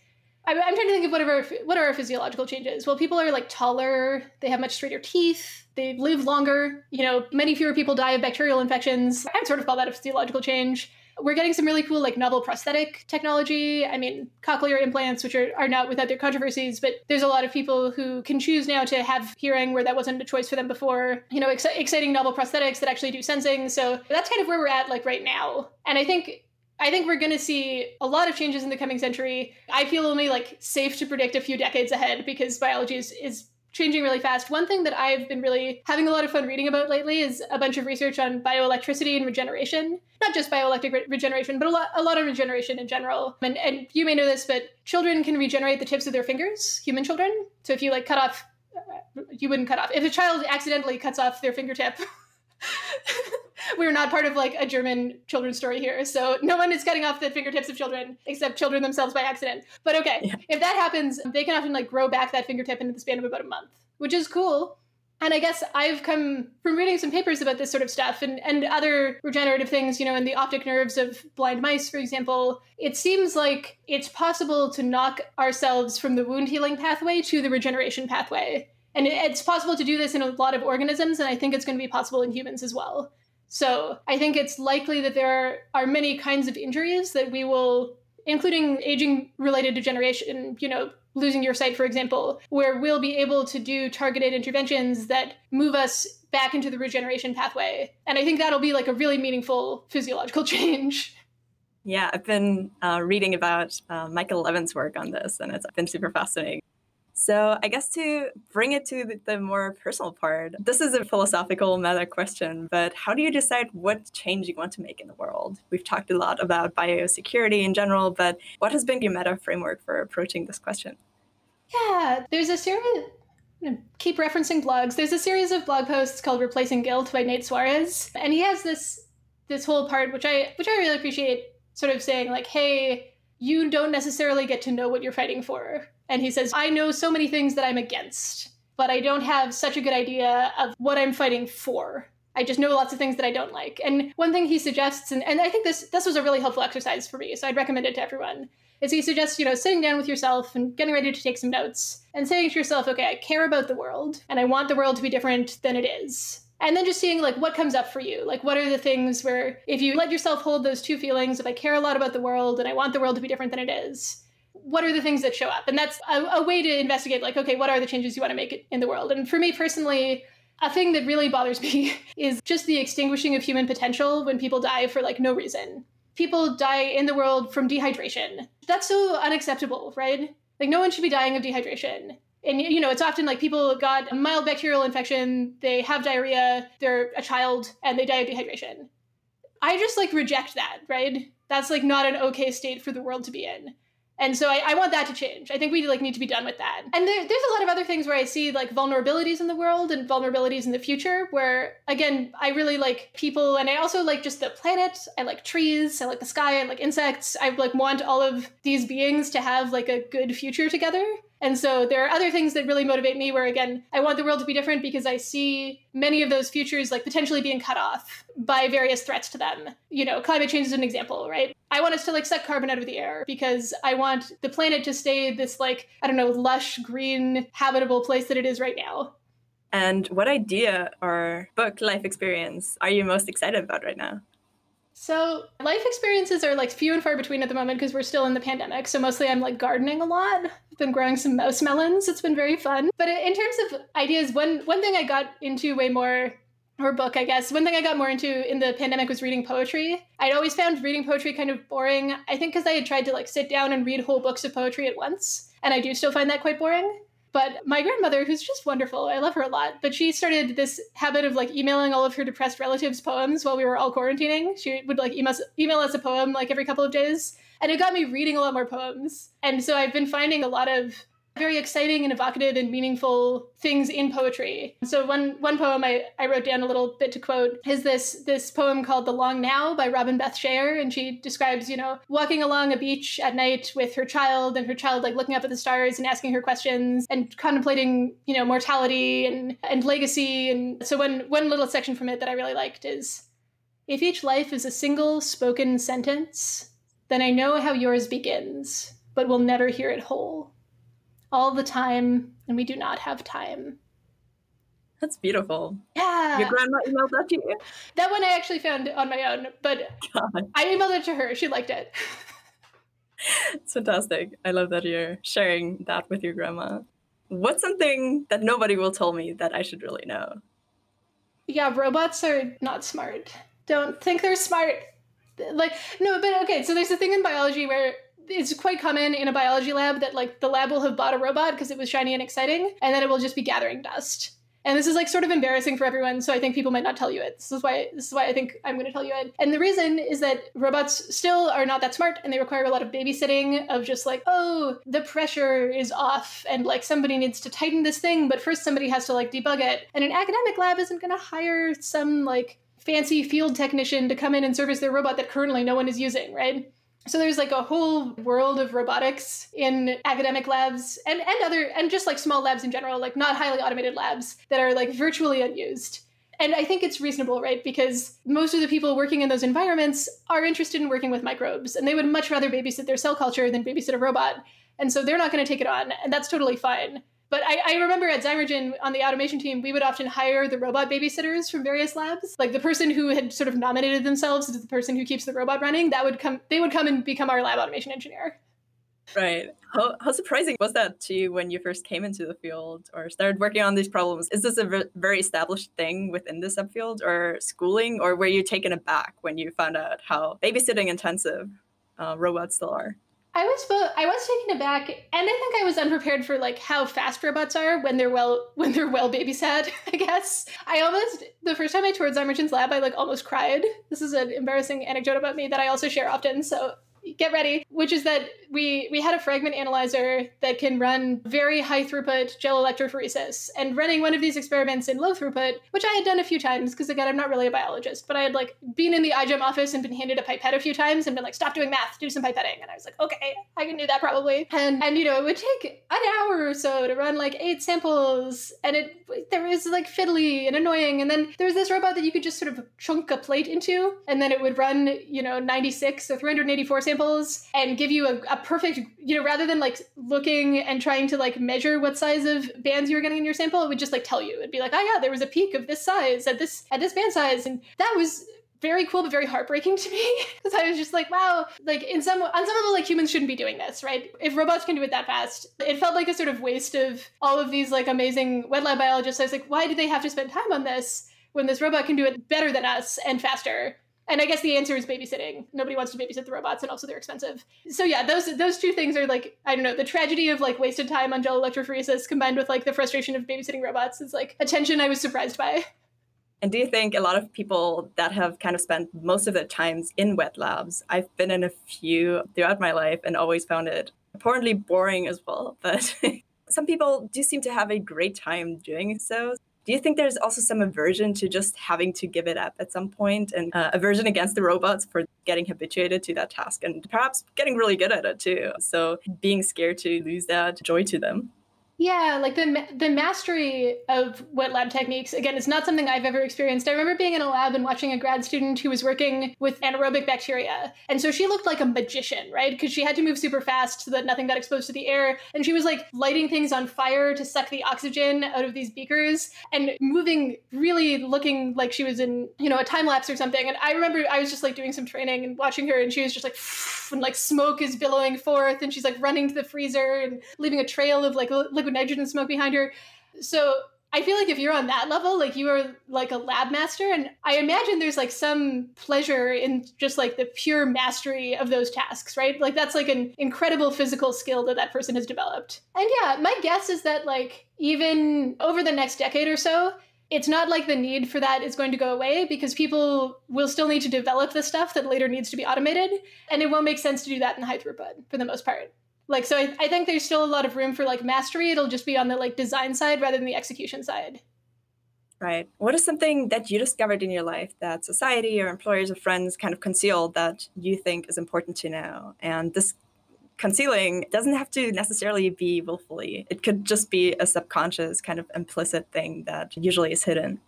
I'm, I'm trying to think of whatever what are our physiological changes. Well, people are like taller, they have much straighter teeth, they live longer. You know, many fewer people die of bacterial infections. I would sort of call that a physiological change we're getting some really cool like novel prosthetic technology. I mean, cochlear implants, which are, are not without their controversies, but there's a lot of people who can choose now to have hearing where that wasn't a choice for them before. You know, ex- exciting novel prosthetics that actually do sensing. So that's kind of where we're at like right now. And I think I think we're going to see a lot of changes in the coming century. I feel only like safe to predict a few decades ahead because biology is, is changing really fast. One thing that I've been really having a lot of fun reading about lately is a bunch of research on bioelectricity and regeneration. Not just bioelectric re- regeneration, but a lot, a lot of regeneration in general. And, and you may know this, but children can regenerate the tips of their fingers, human children. So if you like cut off, uh, you wouldn't cut off. If a child accidentally cuts off their fingertip, [LAUGHS] [LAUGHS] we're not part of like a German children's story here. So no one is cutting off the fingertips of children except children themselves by accident. But okay, yeah. if that happens, they can often like grow back that fingertip in the span of about a month, which is cool. And I guess I've come from reading some papers about this sort of stuff and, and other regenerative things, you know, in the optic nerves of blind mice, for example. It seems like it's possible to knock ourselves from the wound healing pathway to the regeneration pathway. And it's possible to do this in a lot of organisms, and I think it's going to be possible in humans as well. So I think it's likely that there are many kinds of injuries that we will, including aging related degeneration, you know, losing your sight, for example, where we'll be able to do targeted interventions that move us back into the regeneration pathway. And I think that'll be like a really meaningful physiological [LAUGHS] change. Yeah, I've been uh, reading about uh, Michael Levin's work on this, and it's been super fascinating. So, I guess to bring it to the, more personal part, this is a philosophical meta question, but how do you decide what change you want to make in the world? We've talked a lot about biosecurity in general, but what has been your meta framework for approaching this question? Yeah, there's a series. Keep referencing blogs. There's a series of blog posts called "Replacing Guilt" by Nate Soares, and he has this this whole part, which I which I really appreciate, sort of saying like, "Hey, you don't necessarily get to know what you're fighting for." And he says, I know so many things that I'm against, but I don't have such a good idea of what I'm fighting for. I just know lots of things that I don't like. And one thing he suggests, and, and I think this this was a really helpful exercise for me, so I'd recommend it to everyone, is he suggests, you know, sitting down with yourself and getting ready to take some notes and saying to yourself, okay, I care about the world and I want the world to be different than it is. And then just seeing like what comes up for you. Like what are the things where if you let yourself hold those two feelings if I care a lot about the world and I want the world to be different than it is, what are the things that show up? And that's a, a way to investigate, like, okay, what are the changes you want to make in the world? And for me personally, a thing that really bothers [LAUGHS] me is just the extinguishing of human potential when people die for like no reason. People die in the world from dehydration. That's so unacceptable, right? Like, no one should be dying of dehydration. And, you know, it's often like people got a mild bacterial infection, they have diarrhea, they're a child, and they die of dehydration. I just like reject that, right? That's like not an okay state for the world to be in. And so I, I, want that to change. I think we like need to be done with that. And there, there's a lot of other things where I see like vulnerabilities in the world and vulnerabilities in the future. Where again, I really like people, and I also like just the planet. I like trees. I like the sky. I like insects. I like want all of these beings to have like a good future together. And so there are other things that really motivate me where again, I want the world to be different because I see many of those futures like potentially being cut off by various threats to them. You know, climate change is an example, right? I want us to like suck carbon out of the air because I want the planet to stay this like, I don't know, lush, green, habitable place that it is right now. And what idea or book life experience are you most excited about right now? So, life experiences are like few and far between at the moment because we're still in the pandemic. So, mostly I'm like gardening a lot. I've been growing some mouse melons. It's been very fun. But in terms of ideas, one one thing I got into way more or book, I guess. One thing I got more into in the pandemic was reading poetry. I'd always found reading poetry kind of boring. I think because I had tried to like sit down and read whole books of poetry at once, and I do still find that quite boring. But my grandmother, who's just wonderful, I love her a lot, but she started this habit of like emailing all of her depressed relatives poems while we were all quarantining. She would like email, email us a poem like every couple of days. And it got me reading a lot more poems. And so I've been finding a lot of very exciting and evocative and meaningful things in poetry. So one one poem I, I wrote down a little bit to quote is this this poem called The Long Now by Robin Beth Schaer. And she describes, you know, walking along a beach at night with her child and her child like looking up at the stars and asking her questions and contemplating, you know, mortality and, and legacy. And so one one little section from it that I really liked is if each life is a single spoken sentence, then I know how yours begins, but will never hear it whole all the time, and we do not have time. That's beautiful. Yeah. Your grandma emailed that to you? That one I actually found on my own, but God. I emailed it to her. She liked it. [LAUGHS] it's fantastic. I love that you're sharing that with your grandma. What's something that nobody will tell me that I should really know? Yeah, robots are not smart. Don't think they're smart. Like, no, but okay, so there's a thing in biology where it's quite common in a biology lab that like the lab will have bought a robot because it was shiny and exciting, and then it will just be gathering dust. And this is like sort of embarrassing for everyone, so I think people might not tell you it. This is why this is why I think I'm going to tell you it. And the reason is that robots still are not that smart, and they require a lot of babysitting of just like, oh, the pressure is off, and like somebody needs to tighten this thing, but first somebody has to like debug it. And an academic lab isn't going to hire some like fancy field technician to come in and service their robot that currently no one is using, right? So there's like a whole world of robotics in academic labs and, and other and just like small labs in general, like not highly automated labs that are like virtually unused. And I think it's reasonable, right? Because most of the people working in those environments are interested in working with microbes and they would much rather babysit their cell culture than babysit a robot. And so they're not going to take it on, and that's totally fine. But I, I, remember at Zymergen on the automation team, we would often hire the robot babysitters from various labs. Like the person who had sort of nominated themselves as the person who keeps the robot running, that would come. They would come and become our lab automation engineer. Right. How, how surprising was that to you when you first came into the field or started working on these problems? Is this a very established thing within the subfield or schooling, or were you taken aback when you found out how babysitting intensive uh, robots still are? I was I was taken aback, and I think I was unprepared for like how fast robots are when they're well when they're well babysat. [LAUGHS] I guess I almost the first time I toured Zymergen's lab, I like almost cried. This is an embarrassing anecdote about me that I also share often. So get ready, which is that we we had a fragment analyzer that can run very high throughput gel electrophoresis. And running one of these experiments in low throughput, which I had done a few times because again I'm not really a biologist, but I had like been in the iGEM office and been handed a pipette a few times and been like, stop doing math, do some pipetting. And I was like, okay, I can do that probably. And and you know, it would take an hour or so to run like eight samples, and it there was like fiddly and annoying. And then there was this robot that you could just sort of chunk a plate into, and then it would run, you know, 96 or 384 samples and give you a, a, perfect, you know, rather than like looking and trying to like measure what size of bands you were getting in your sample, it would just like tell you. It'd be like, oh yeah, there was a peak of this size at this at this band size, and that was very cool but very heartbreaking to me [LAUGHS] because I was just like, wow, like in some on some level, like humans shouldn't be doing this, right? If robots can do it that fast, it felt like a sort of waste of all of these like amazing wet lab biologists. I was like, why do they have to spend time on this when this robot can do it better than us and faster? And I guess the answer is babysitting. Nobody wants to babysit the robots, and also they're expensive. So yeah, those those two things are like I don't know the tragedy of like wasted time on gel electrophoresis combined with like the frustration of babysitting robots is like a tension I was surprised by. And do you think a lot of people that have kind of spent most of their times in wet labs? I've been in a few throughout my life and always found it apparently boring as well. But [LAUGHS] some people do seem to have a great time doing so. Do you think there's also some aversion to just having to give it up at some point and uh, aversion against the robots for getting habituated to that task and perhaps getting really good at it too? So being scared to lose that joy to them. Yeah, like the the mastery of wet lab techniques again is not something I've ever experienced. I remember being in a lab and watching a grad student who was working with anaerobic bacteria, and so she looked like a magician, right? Because she had to move super fast so that nothing got exposed to the air, and she was like lighting things on fire to suck the oxygen out of these beakers and moving, really looking like she was in you know a time lapse or something. And I remember I was just like doing some training and watching her, and she was just like, [LAUGHS] and like smoke is billowing forth, and she's like running to the freezer and leaving a trail of like liquid liquid nitrogen smoke behind her. So I feel like if you're on that level, like you are like a lab master, and I imagine there's like some pleasure in just like the pure mastery of those tasks, right? Like that's like an incredible physical skill that that person has developed. And yeah, my guess is that like even over the next decade or so, it's not like the need for that is going to go away because people will still need to develop the stuff that later needs to be automated, and it won't make sense to do that in high throughput for the most part. Like, so I, I think there's still a lot of room for like mastery. It'll just be on the like design side rather than the execution side. Right. What is something that you discovered in your life that society or employers or friends kind of concealed that you think is important to know? And this concealing doesn't have to necessarily be willfully. It could just be a subconscious kind of implicit thing that usually is hidden.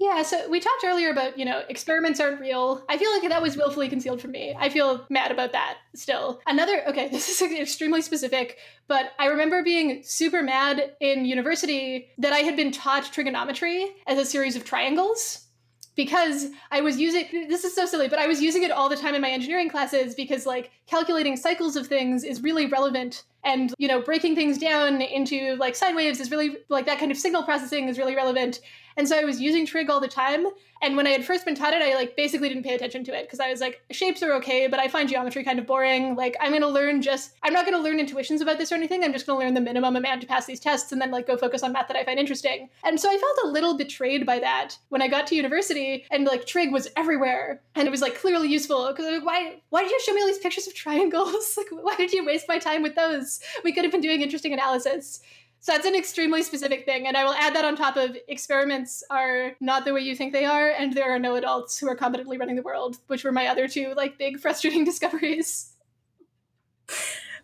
Yeah, so we talked earlier about, you know, experiments aren't real. I feel like that was willfully concealed from me. I feel mad about that still. Another, okay, [LAUGHS] this is extremely specific, but I remember being super mad in university that I had been taught trigonometry as a series of triangles because I was using this is so silly, but I was using it all the time in my engineering classes because like calculating cycles of things is really relevant and you know breaking things down into like sine waves is really like that kind of signal processing is really relevant and so I was using trig all the time. And when I had first been taught it, I like basically didn't pay attention to it because I was like, shapes are okay, but I find geometry kind of boring. Like I'm gonna learn just I'm not gonna learn intuitions about this or anything. I'm just gonna learn the minimum amount to pass these tests and then like go focus on math that I find interesting. And so I felt a little betrayed by that when I got to university and like trig was everywhere and it was like clearly useful because like, why why did you show me all these pictures of triangles? [LAUGHS] like why did you waste my time with those? We could have been doing interesting analysis. So that's an extremely specific thing. And I will add that on top of experiments are not the way you think they are, and there are no adults who are competently running the world, which were my other two like big frustrating [LAUGHS] discoveries.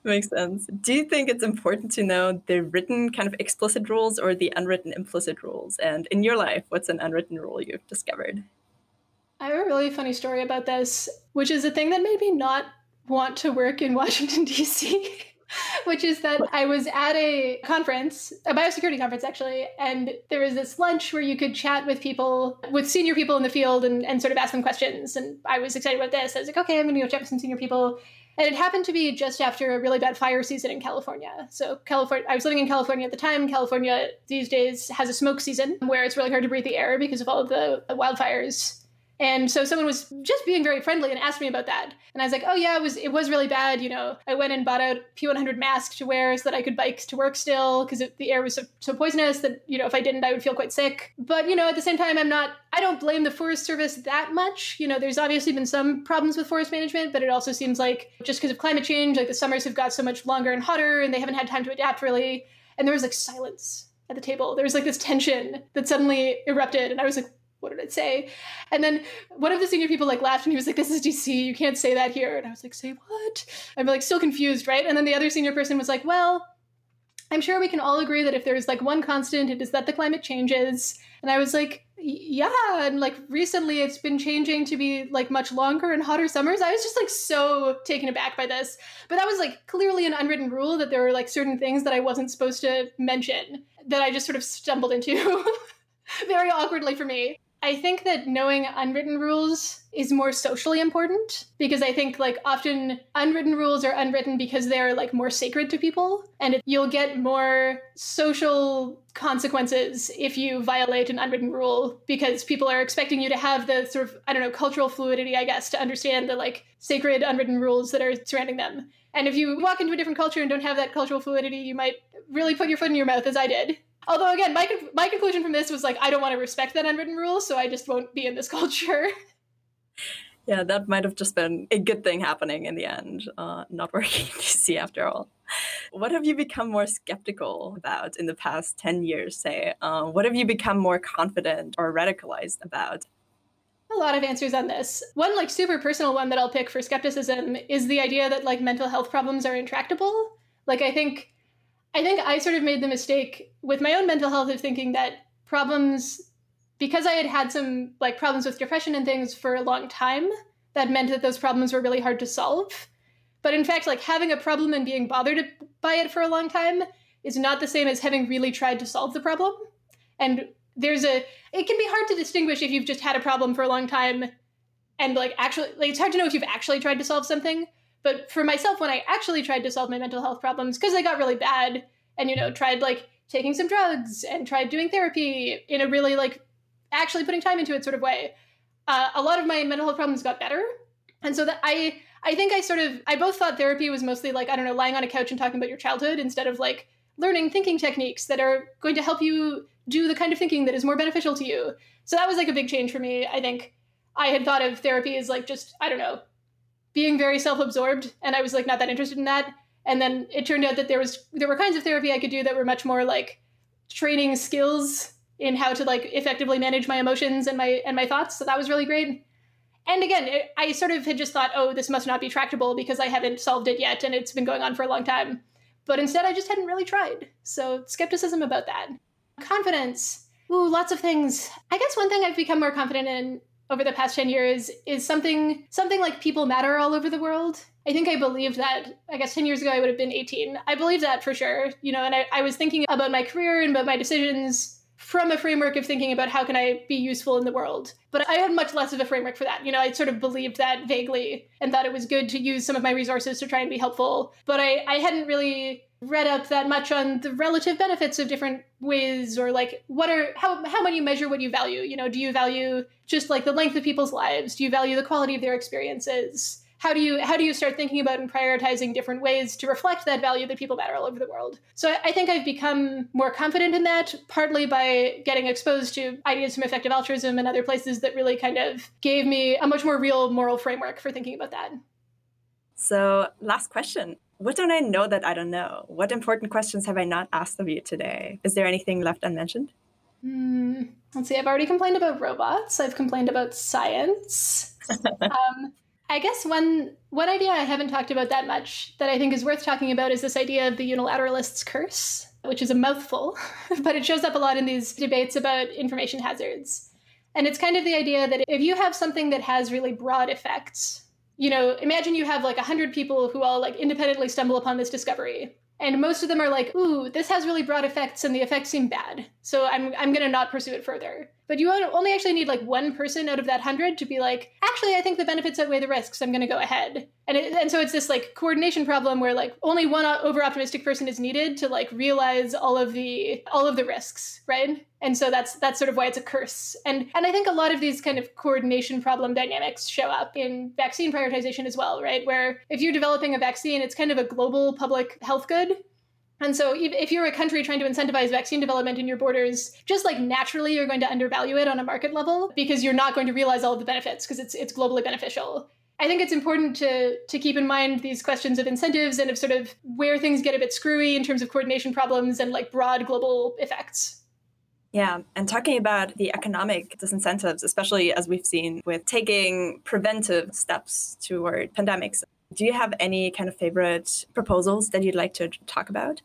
Makes sense. Do you think it's important to know the written kind of explicit rules or the unwritten implicit rules? And in your life, what's an unwritten rule you've discovered? I have a really funny story about this, which is a thing that made me not want to work in [LAUGHS] Washington, D.C. [LAUGHS] which is that I was at a conference, a biosecurity conference actually, and there was this lunch where you could chat with people, with senior people in the field and, and sort of ask them questions. And I was excited about this. I was like, okay, I'm gonna go chat with some senior people. And it happened to be just after a really bad fire season in California. So California, I was living in California at the time. California these days has a smoke season where it's really hard to breathe the air because of all of the wildfires. And so someone was just being very friendly and asked me about that. And I was like, "Oh yeah, it was it was really bad, you know. I went and bought a P100 mask to wear so that I could bike to work still because the air was so, so poisonous that, you know, if I didn't I would feel quite sick. But, you know, at the same time I'm not I don't blame the Forest Service that much. You know, there's obviously been some problems with forest management, but it also seems like just because of climate change, like the summers have got so much longer and hotter and they haven't had time to adapt really. And there was like silence at the table. There was like this tension that suddenly erupted and I was like, what did it say? And then one of the senior people like laughed and he was like, This is DC, you can't say that here. And I was like, Say what? I'm like still confused, right? And then the other senior person was like, Well, I'm sure we can all agree that if there's like one constant, it is that the climate changes. And I was like, yeah, and like recently it's been changing to be like much longer and hotter summers. I was just like so taken aback by this. But that was like clearly an unwritten rule that there were like certain things that I wasn't supposed to mention that I just sort of stumbled into [LAUGHS] very awkwardly for me. I think that knowing unwritten rules is more socially important because I think like often unwritten rules are unwritten because they're like more sacred to people and it, you'll get more social consequences if you violate an unwritten rule because people are expecting you to have the sort of I don't know cultural fluidity I guess to understand the like sacred unwritten rules that are surrounding them. And if you walk into a different culture and don't have that cultural fluidity, you might really put your foot in your mouth as I did. Although again, my my conclusion from this was like I don't want to respect that unwritten rule, so I just won't be in this [LAUGHS] culture. Yeah, that might have just been a good thing happening in the end, uh, not working in [LAUGHS] DC after all. what have you become more skeptical about in the past 10 years, say? Um, what have you become more confident or radicalized about? A lot of answers on this. One, like, super personal one that I'll pick for skepticism is the idea that, like, mental health problems are intractable. Like, I think. I think I sort of made the mistake with my own mental health of thinking that problems because I had had some like problems with depression and things for a long time, that meant that those problems were really hard to solve. But in fact, like having a problem and being bothered by it for a long time is not the same as having really tried to solve the problem. And there's a it can be hard to distinguish if you've just had a problem for a long time and like actually like it's hard to know if you've actually tried to solve something. But for myself, when I actually tried to solve my mental health problems, because they got really bad and you know, tried like taking some drugs and tried doing therapy in a really like actually putting time into it sort of way, uh, a lot of my mental health problems got better. And so that I I think I sort of I both thought therapy was mostly like I don't know lying on a couch and talking about your childhood instead of like learning thinking techniques that are going to help you do the kind of thinking that is more beneficial to you. So that was like a big change for me. I think I had thought of therapy as like just I don't know being very self-absorbed and I was like not that interested in that. And then it turned out that there was there were kinds of therapy I could do that were much more like training skills in how to like effectively manage my emotions and my and my thoughts. So that was really great. And again, it, I sort of had just thought, oh, this must not be tractable because I haven't solved it yet, and it's been going on for a long time. But instead, I just hadn't really tried. So skepticism about that. Confidence. Ooh, lots of things. I guess one thing I've become more confident in over the past 10 years is something something like people matter all over the world. I think I believed that, I guess 10 years ago I would have been 18. I believe that for sure, you know, and I, I was thinking about my career and about my decisions from a framework of thinking about how can I be useful in the world. But I had much less of a framework for that. You know, I sort of believed that vaguely and thought it was good to use some of my resources to try and be helpful. But I, I hadn't really read up that much on the relative benefits of different ways or like what are how how many measure what you value? You know do you value just like the length of people's lives? Do you value the quality of their experiences? How do you how do you start thinking about and prioritizing different ways to reflect that value that people matter all over the world? So i think i've become more confident in that partly by getting exposed to ideas from effective altruism and other places that really kind of gave me a much more real moral framework for thinking about that. So last question what don't i know that i don't know what important questions have i not asked of you today is there anything left unmentioned Hmm. let's see. I've already complained about robots. I've complained about science. [LAUGHS] um, I guess one one idea I haven't talked about that much that I think is worth talking about is this idea of the unilateralist's curse, which is a mouthful, [LAUGHS] but it shows up a lot in these debates about information hazards. And it's kind of the idea that if you have something that has really broad effects, you know, imagine you have like 100 people who all like independently stumble upon this discovery. And most of them are like, ooh, this has really broad effects and the effects seem bad. So I'm, I'm going to not pursue it further. But you only actually need like one person out of that hundred to be like, actually, I think the benefits outweigh the risks. I'm going to go ahead. And it, and so it's this like coordination problem where like only one over optimistic person is needed to like realize all of the all of the risks, right? And so that's that's sort of why it's a curse. And and I think a lot of these kind of coordination problem dynamics show up in vaccine prioritization as well, right? Where if you're developing a vaccine, it's kind of a global public health good and so, if you're a country trying to incentivize vaccine development in your borders, just like naturally, you're going to undervalue it on a market level because you're not going to realize all of the benefits because it's it's globally beneficial. I think it's important to to keep in mind these questions of incentives and of sort of where things get a bit screwy in terms of coordination problems and like broad global effects. Yeah, and talking about the economic disincentives, especially as we've seen with taking preventive steps toward pandemics, do you have any kind of favorite proposals that you'd like to talk about?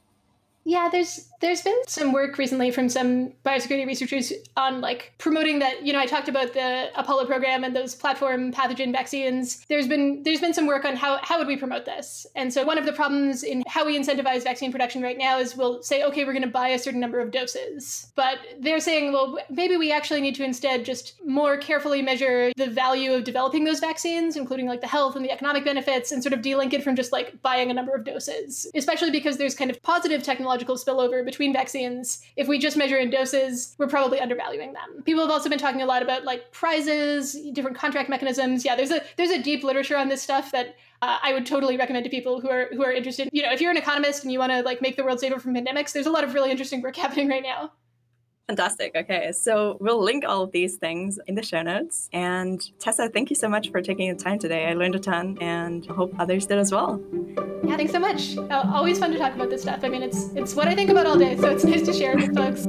Yeah, there's there's been some work recently from some biosecurity researchers on like promoting that. You know, I talked about the Apollo program and those platform pathogen vaccines. There's been there's been some work on how how would we promote this. And so one of the problems in how we incentivize vaccine production right now is we'll say, okay, we're going to buy a certain number of doses, but they're saying, well, maybe we actually need to instead just more carefully measure the value of developing those vaccines, including like the health and the economic benefits, and sort of delink it from just like buying a number of doses, especially because there's kind of positive technological spillover between vaccines. If we just measure in doses, we're probably undervaluing them. People have also been talking a lot about like prizes, different contract mechanisms. Yeah, there's a there's a deep literature on this stuff that uh, I would totally recommend to people who are who are interested. You know, if you're an economist and you want to like make the world safer from pandemics, there's a lot of really interesting work [LAUGHS] happening right now. Fantastic. Okay, so we'll link all of these things in the show notes. And Tessa, thank you so much for taking the time today. I learned a ton and hope others did as well. Yeah, thanks so much. Uh, always fun to talk about this stuff. I mean, it's it's what I think about all day, so it's [LAUGHS] nice to share it with folks.